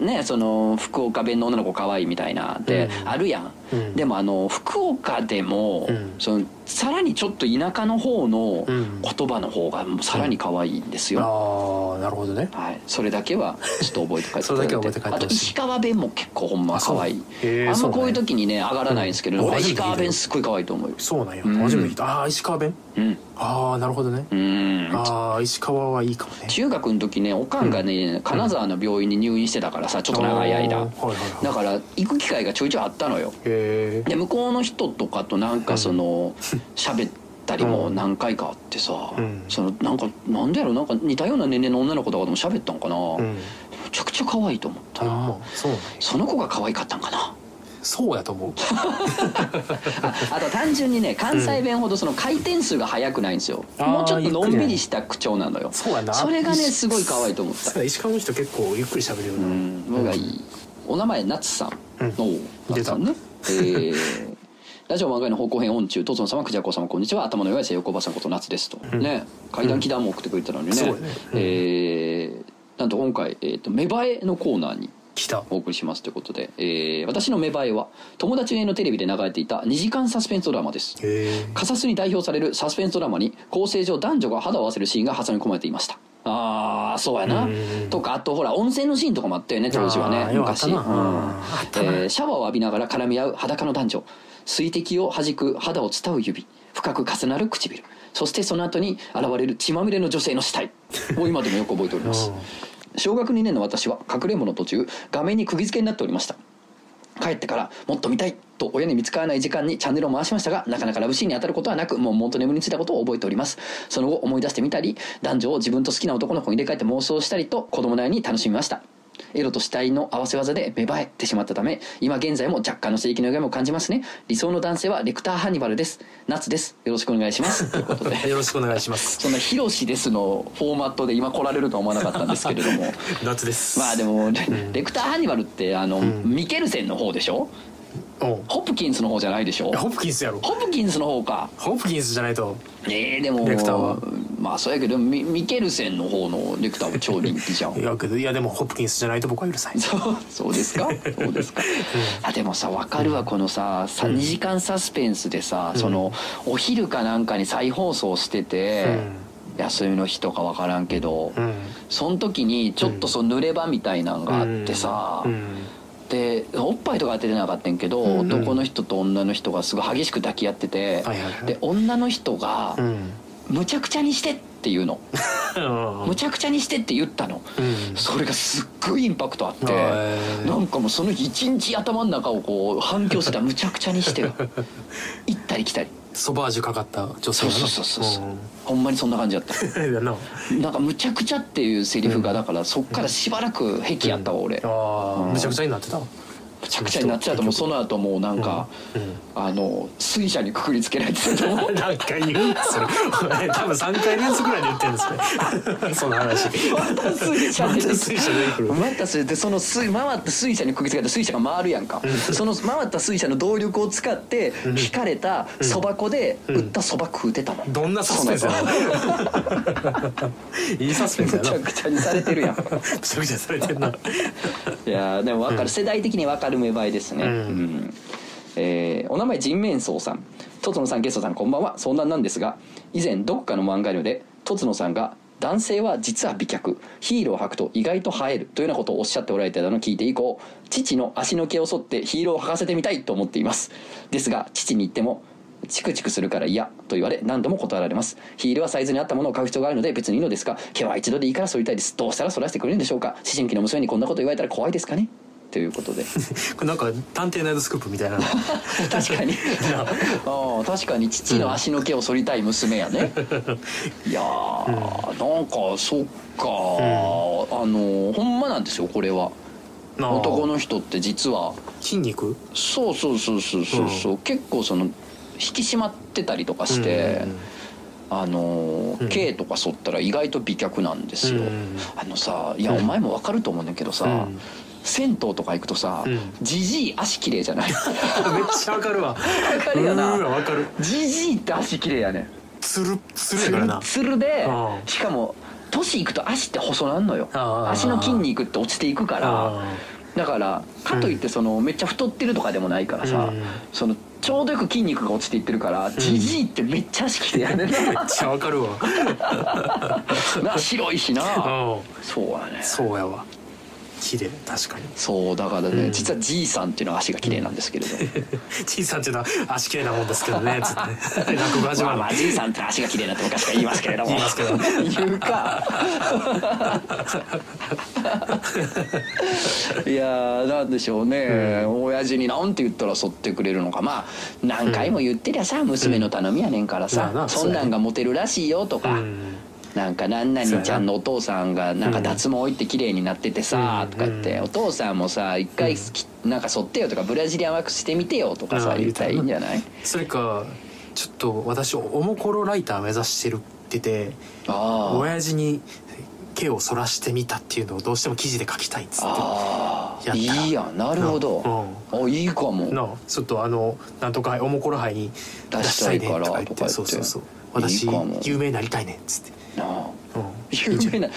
ねその福岡弁の女の子可愛いみたいなってうん。あるやん、うん。でもあの福岡でも、うん。そのさらにちょっと田舎の方のうん。言葉の方がさらに可愛いんですよ、ああなるほどね。はい、それだけはちょっと覚えて帰ってそれだけは覚えて帰ってあと石川弁も結構ほんま可愛い。ああんまこういう時にね上がらないんですけど、石川弁すっごい可愛いと思うよそうなんや。うん初めて聞いた。ああ石川弁？うん。ああなるほどね。うん。ああ石川はいいかもね。中学の時ねおかんがね、金沢の病院に入院してたからさちょっと長い間。はいはいはい。だから行く機会がちょいちょいあったのよ。へえで向こうの人とかとなんかその喋ったりも何回かあってさ、うん。そのなんかなんでやろなんか似たような年齢の女の子とかとも喋ったんかな、めうん。ちゃくちゃ可愛いと思ったな、まそその子が可愛かったんかな。そうやと思う。ああと単純にね関西弁ほどその回転数が速くないんですよ、あーもうちょっとのんびりした口調なのよ。そうやな。それがねす。ごい可愛いと思った。石川の人結構ゆっくり喋るようなんのがいい。お名前夏さん。うん。お出た。夏さんねえーラジオ漫画への方向編音中とつの様くじゃこ様こんにちは。頭の弱い性横ばさんこと夏ですと、うん。ね階段祈談も送ってくれたのにね,、うん。えーなんと今回、えー、と芽生えのコーナーに来た。お送りしますということで、えー私の芽生えは友達へのテレビで流れていた2時間サスペンスドラマです。カサスに代表されるサスペンスドラマに構成上男女が肌を合わせるシーンが挟み込まれていましたああそうやな。うん。とかあとほら温泉のシーンとかもあったよね当時はね昔。うん。えーシャワーを浴びながら絡み合う裸の男女。水滴を弾く肌を伝う指深く重なる唇。そしてその後に現れる血まみれの女性の死体。を今でもよく覚えております。小学2年の私はかくれんぼの途中画面に釘付けになっておりました帰ってからもっと見たいと親に見つからない時間にチャンネルを回しましたがなかなかラブシーンに当たることはなくもうもっと眠りについたことを覚えております。その後思い出してみたり男女を自分と好きな男の子に入れ替えて妄想したりと子供なりに楽しみました。エロと死体の合わせ技で芽生えてしまったため今現在も若干の刺激の歪みを感じますね。理想の男性はレクターハンニバルです。夏です。よろしくお願いします。ということで。よろしくお願いします。そんなヒロシですのフォーマットで今来られるとは思わなかったんですけれども。夏です。まあでもレ,、レクターハンニバルってあの、ん。ミケルセンの方でしょ？ホプキンスの方じゃないでしょ？ホプキンスやろ。ホプキンスの方か。ホプキンスじゃないと。えー、でもレクターは。まあそうやけどミミケルセンの方のレクターは超人気じゃん。いやけどいやでもホプキンスじゃないと僕は許さない。そ うそうですか？そうですか、あでもさ分かるわこのささ2時間サスペンスでさ、そのお昼かなんかに再放送してて、休みの日とか分からんけど、うん。その時にちょっとその濡れ場みたいなんがあってさ、うんでおっぱいとかは出てなかったんやけど、うんうん。男の人と女の人がすごい激しく抱き合ってて、はいはいはい。で女の人がうん「むちゃくちゃにして」って言うの「むちゃくちゃにして」って言ったの、うん。それがすっごいインパクトあって、なんかもうその日一日頭の中をこう反響してた「むちゃくちゃにして」が 行ったり来たりソバージュかかった女性そうそうそうそう、ほんまにそんな感じだった。な。んか「むちゃくちゃ」っていうセリフがだからそっからしばらく癖やったわ俺、ああむちゃくちゃになってた？むちゃくちゃになっちゃうともうその後もうなんか、あの水車にくくりつけられてると思う。何回言うそれ多分3回連続ぐらいで言ってるんですね。その話。また水車までた水でその水回った水車にくくりつけた水車が回るやんか。その回った水車の動力を使って引かれたそば粉で売ったそば食うてたもん。どんなサスペンス いいサスペンスやむちなゃくちゃにされてるやん。むちゃくちゃされてんな。いやーでも分かる、世代的に分かる芽生えですね、うん。うん。えーお名前人面相さん。とつのさんゲストさんこんばんは。相談なんですが以前どこかの漫画でとつのさんが男性は実は美脚。ヒールを履くと意外と映える。というようなことをおっしゃっておられたのを聞いて以降父の足の毛を剃ってヒールを履かせてみたいと思っています。ですが父に言ってもチクチクするから嫌と言われ何度も断られます。ヒールはサイズに合ったものを買う必要があるので別にいいのですが毛は一度でいいから剃りたいです。どうしたら剃らせてくれるんでしょうか。思春期の娘にこんなこと言われたら怖いですかねということで。これなんか探偵ナイトスクープみたいな。確かに。ああ確かに父の足の毛を剃りたい娘やね、いやー、なんかそっか、あのほんまなんですよこれは。男の人って実は。筋肉？そうそうそうそうそう。そう、結構その引き締まってたりとかして、うんあのうん。毛とか剃ったら意外と美脚なんですよ、うん。あのさいや、うんお前もわかると思うんだけどさ、うん銭湯とか行くとさうん。じじい足綺麗じゃない？わ めっちゃわかるわ。わかるよな。わわかる。じじいって足綺麗やねん。つるつるやからな。つるでうん。しかも年いくと足って細なんのよ。足の筋肉って落ちていくから。あだからかといってそのめっちゃ太ってるとかでもないからさ、うん。そのちょうどよく筋肉が落ちていってるからじじいってめっちゃ足綺麗やねんーめっちゃわかるわ。なな白いしな。うん。そうやね。そうやわ綺麗確かに。そうだからね、うん。実はじいさんっていうのは足が綺麗なんですけれど、ちいさんっていうのは足綺麗なもんですけどねつってね。落語始まる。まあまあじいさんって足が綺麗なって昔から言いますけれども。言いますけど言うか。いやーなんでしょうね、親父になんて言ったら剃ってくれるのか。まあ何回も言ってりゃさ娘の頼みやねんからさ、まあなそんなんがモテるらしいよとか、うんなんか何々ちゃんのお父さんがなんか脱毛行って綺麗になっててさうんとか言って。うん。お父さんもさ一回きなんか剃ってよとかブラジリアンワックスしてみてよとかさうん言ったらいいんじゃない？それかちょっと私おもころライター目指してるってて親父に毛を剃らしてみたっていうのをどうしても記事で書きたいっつっていいやん。なるほど。あいいかも。ちょっとあのなんとかおもころ杯に出したいねとか言ってそうそうそう。私有名になりたいねっつって、なあ。うん、有名な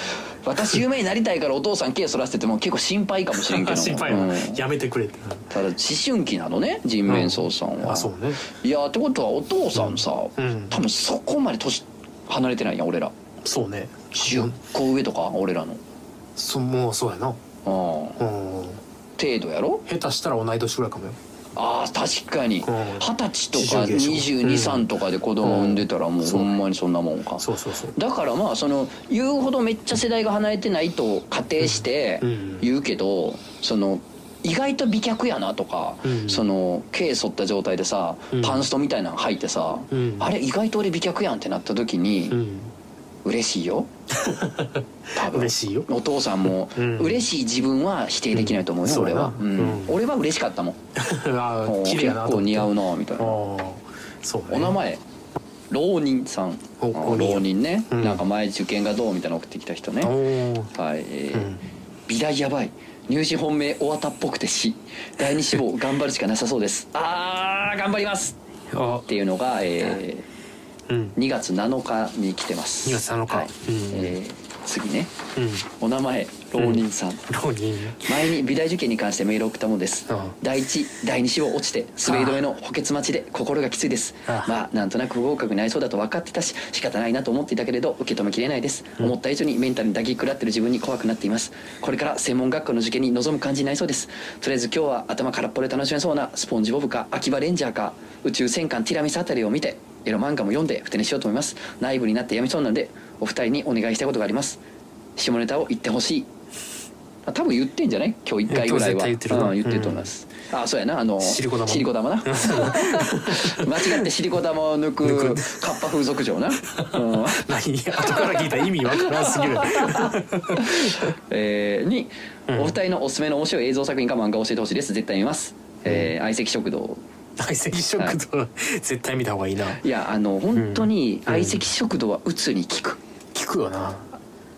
私有名になりたいからお父さん毛剃らせてても結構心配かもしれんけど 心配。な、うん。やめてくれって、ただ思春期なのね人面相さんは、あそうね。いやってことはお父さんさ、うん。多分そこまで年離れてないやん俺ら。そうね。10個上とか俺らの。そもうそうやな。ああ。うん。程度やろ？下手したら同い年ぐらいかもよああ確かに。ん。二十歳とか思春期でしょ223うんとかで子供産んでたらもうほんまにそんなもんか。そうそうそう。だからまあその言うほどめっちゃ世代が離れてないと仮定してうん。言うけどその意外と美脚やなとか、うん。その毛剃った状態でさ、うん。パンストみたいなの履いてさ、うん。あれ意外と俺美脚やんってなった時に、うん嬉しいよ。多分。嬉しいよ。お父さんも、うん。嬉しい自分は否定できないと思うよ、うん。俺は、うん。俺は嬉しかったもん。あ結構似合うなみたいな。ああそうね。お名前浪人さん。浪人ね、うん。なんか前受験がどうみたいなの送ってきた人ね。はい、えーうん。美大やばい。入試本命終わったっぽくて死。第二志望頑張るしかなさそうです。あー頑張ります。あ。っていうのが、えうんー、2月7日に来てます。2月7日。はい。うん。えー次ね。うん。お名前浪人さん、浪人。前に美大受験に関してメールを送ったものです、うん第一第二志望落ちて滑り止めの補欠待ちで心がきついです。まあなんとなく不合格になりそうだと分かってたし仕方ないなと思っていたけれど受け止めきれないです、思った以上にメンタルに打撃食らってる自分に怖くなっています。これから専門学校の受験に臨む感じになりそうです。とりあえず今日は頭空っぽで楽しめそうなスポンジボブか秋葉レンジャーか宇宙戦艦ティラミスあたりを見てエロ漫画も読んでふて寝しようと思います。内部になってやみそうなのでお二人にお願いしたいことがあります。下ネタを言ってほしい。あ多分言ってんじゃない？今日一回ぐらいは。言ってるな。うん言ってると思います、あそうやな。あのシリコ玉。シリコ玉な。間違ってシリコ玉を抜くカッパ風俗嬢な、うん。何？後から聞いたら意味わからんすぎる。えーに、うん。お二人のおすすめの面白い映像作品か漫画を教えてほしいです。絶対見ます、えー相席食堂相席食堂絶対見た方がいいな。いやあの本当に相席食堂は鬱に効く。聞くよな。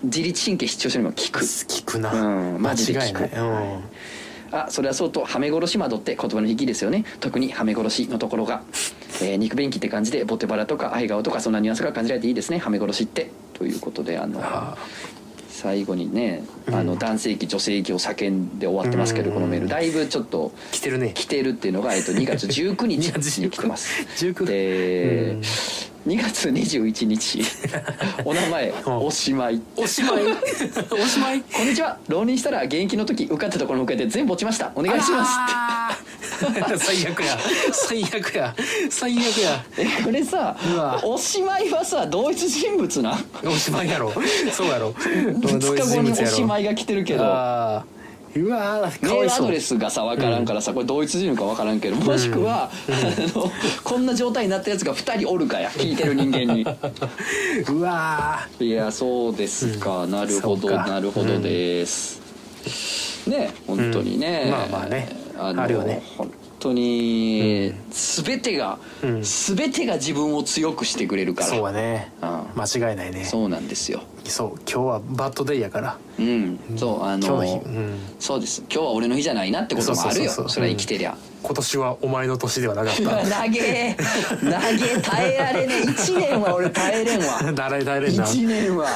自律神経失調症にも効く。聞くな、うんマジで聞く。間違いない、うんあそれはそうと「はめ殺し窓」って言葉の引きですよね。特に「はめ殺し」のところが、えー肉便器って感じでボテバラとか愛顔とかそんなニュアンスが感じられていいですね。はめ殺しって。ということであのあ最後にねあのうん男性器女性器を叫んで終わってますけどうん。このメール。だいぶちょっとー来てるね。来てるっていうのが、えっと、2月19日 に来てます。19で2月21日。お名前うん。おしまい。おしまい。おしまい。こんにちは。浪人したら現役の時受かったところに向けて全部落ちました。お願いしますす 最悪や。最悪や。最悪や。これさおしまいはさ同一人物な？おしまいやろ。そうやろ。2日後におしまいが来てるけど。うわーメールアドレスがさ分からんからさこれ同一人物か分からんけどもしくは、あのこんな状態になったやつが2人おるかや聞いてる人間に。うわいやそうですか、なるほどなるほどです、ね本当にね、うん。まあまあねあのあるよね。本当に全てが、うん。全てが自分を強くしてくれるから。そうやね。うん間違いないね。そうなんですよ。そう今日はバッドデイやから。うん。そうあの今日の日。うん。そうです。今日は俺の日じゃないなってこともあるよ。そうそうそうそう。それは生きてりゃ、今年はお前の年ではなかった。長え長え耐えられねえ。1年は俺耐えれんわ。だれだれん？な1年は。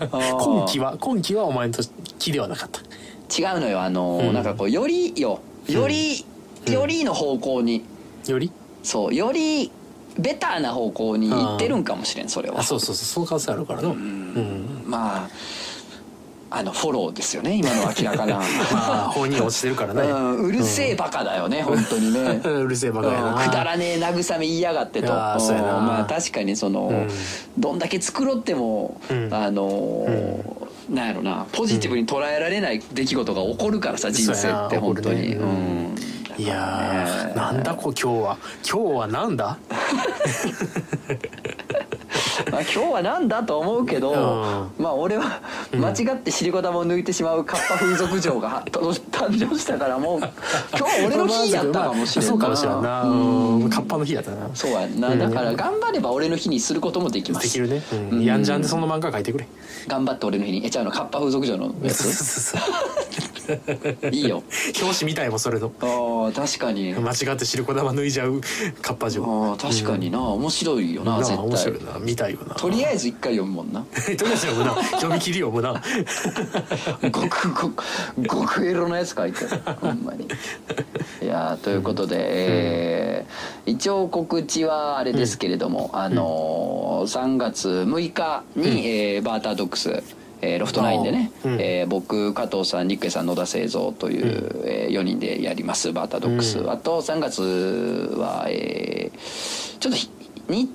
今期は今期はお前の期ではなかった。違うのよ。あの、うん。なんかこうよりよより、よりの方向に。より？そう。よりベターな方向に行ってるんかもしれんそれは。あそうそうそう。その可能性あるからな。うん。まああのフォローですよね今の明らかな。まあ本人落ちてるからね。うん、うるせえバカだよね、本当にね。うるせえバカやうん。なくだらねえ慰め言いやがってと。あーそうやな。うんまあ確かにその、うん。どんだけ繕っても、うん。あのーなんやろなポジティブに捉えられない出来事が起こるからさ、人生って本当に、いやーね。なんだこう今日は。今日はなんだ？まあ、今日はなんだと思うけど、うまあ俺は間違って尻子玉を抜いてしまうカッパ風俗嬢が と誕生したからもう今日は俺の日やったかもしれんな、そうかもしれんな。うん。カッパの日やったな。そうやんな。だから頑張れば俺の日にすることもできます。できるね。ううん。んやんじゃんでその漫画描いてくれ。頑張って俺の日にえちゃうのカッパ風俗嬢のやつ。いいよ。表紙みたいもんそれの。ああ確かに。間違って白子玉脱いじゃうカッパ嬢。確かにな、面白いよな絶面白い対な。見たいよな。とりあえず一回読むもんな。とりあえず読むな。読み切り読むな。ごくごくごくエロのやつ書いてる。ほんまに。いやーということで、えー一応告知はあれですけれども、あのー3月6日に、えーバータードックスえーロフトナインでね、うん。えー僕加藤さん日さん野田製造という、え4人でやりますバータードックス、うん。あと3月は、えーちょっとひ日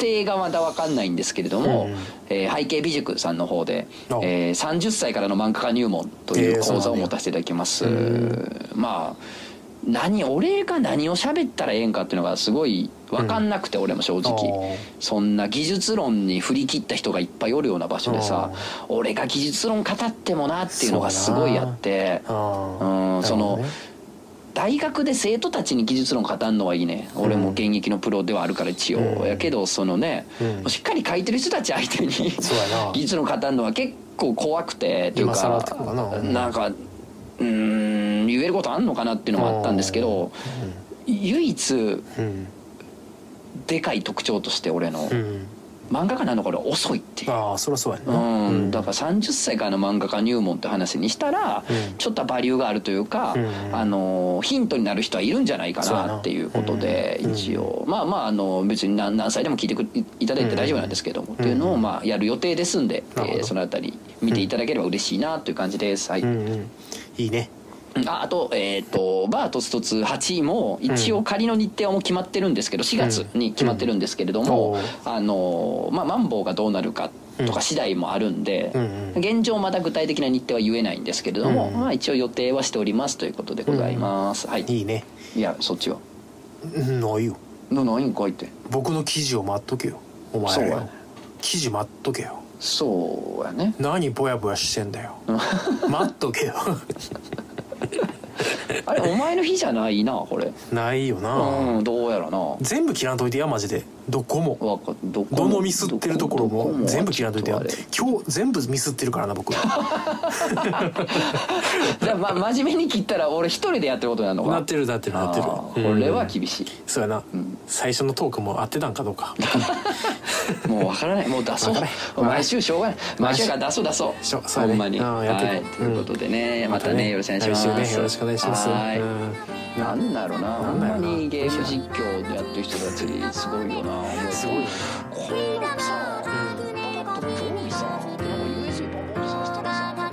程がまだ分かんないんですけれども、うん。えー背景美塾さんの方で、あ。えー30歳からの漫画家入門というえー講座を持たせていただきます、うん。まあ何俺が何を喋ったらええんかっていうのがすごい分かんなくて、俺も正直。そんな技術論に振り切った人がいっぱいおるような場所でさ俺が技術論語ってもなっていうのがすごいあってあうんその大学で生徒たちに技術論語るのはいいね。俺も現役のプロではあるから一応、うん。やけどそのね、うん。しっかり書いてる人たち相手に 技術論語るのは結構怖くてという今更かってことかな。うん。かうーん言えることあんのかなっていうのもあったんですけど唯一うん。でかい特徴として俺のうん漫画家なのこれ遅いっていう。ああそりゃそうやうな、ん、だから30歳からの漫画家入門って話にしたら、うん。ちょっとバリューがあるというか、うん。あのヒントになる人はいるんじゃないかなな。っていうことで、うん。一応。まあまああの別に何何歳でも聞いてくいただいて大丈夫なんですけども、うん。っていうのをまあやる予定ですんで、えーそのあたり見ていただければ嬉しいなという感じです。はいうん。うん。いいねああと,、えー、とバートストツ8も一応仮の日程はもう決まってるんですけど4月に決まってるんですけれども、う。んあのまあ、マンボウがどうなるかとか次第もあるんで、うんうん。現状まだ具体的な日程は言えないんですけれども、うんまあ、一応予定はしておりますということでございます、はい。いいね。いやそっちは？うんないよ。な何ん書いて。僕の記事を待っとけよお前ら記事待っとけよ。そうやね。何ぼやぼやしてんだよ。待っとけよあれお前の日じゃないなこれ。ないよな、うんどうやらな。わ全部切らんといてやマジで。どこも。かどこどのミスってるところどこも。全部切らんといてや。ちょっとあれ。今日全部ミスってるからな僕。じゃあ、ま、真面目に切ったら俺一人でやってることになるのか。なってるなってるなってる。あーこれは厳しい、そうやな、ん。最初のトークも合ってたんかどうか。もうわからない。もう出そう。わからん毎週しょうがない。毎週。から出そう出そう。しょそうやね。ほんまに。うんやっていこう。はい。ということでねまたねよろしくお願いします。来週ねよろしくお願いします願いします。なんだろうな。ほんまにゲーム実況やってる人たちすごいよな。すごいこんなさパパッと興味さ USB パパッとさしたらさ。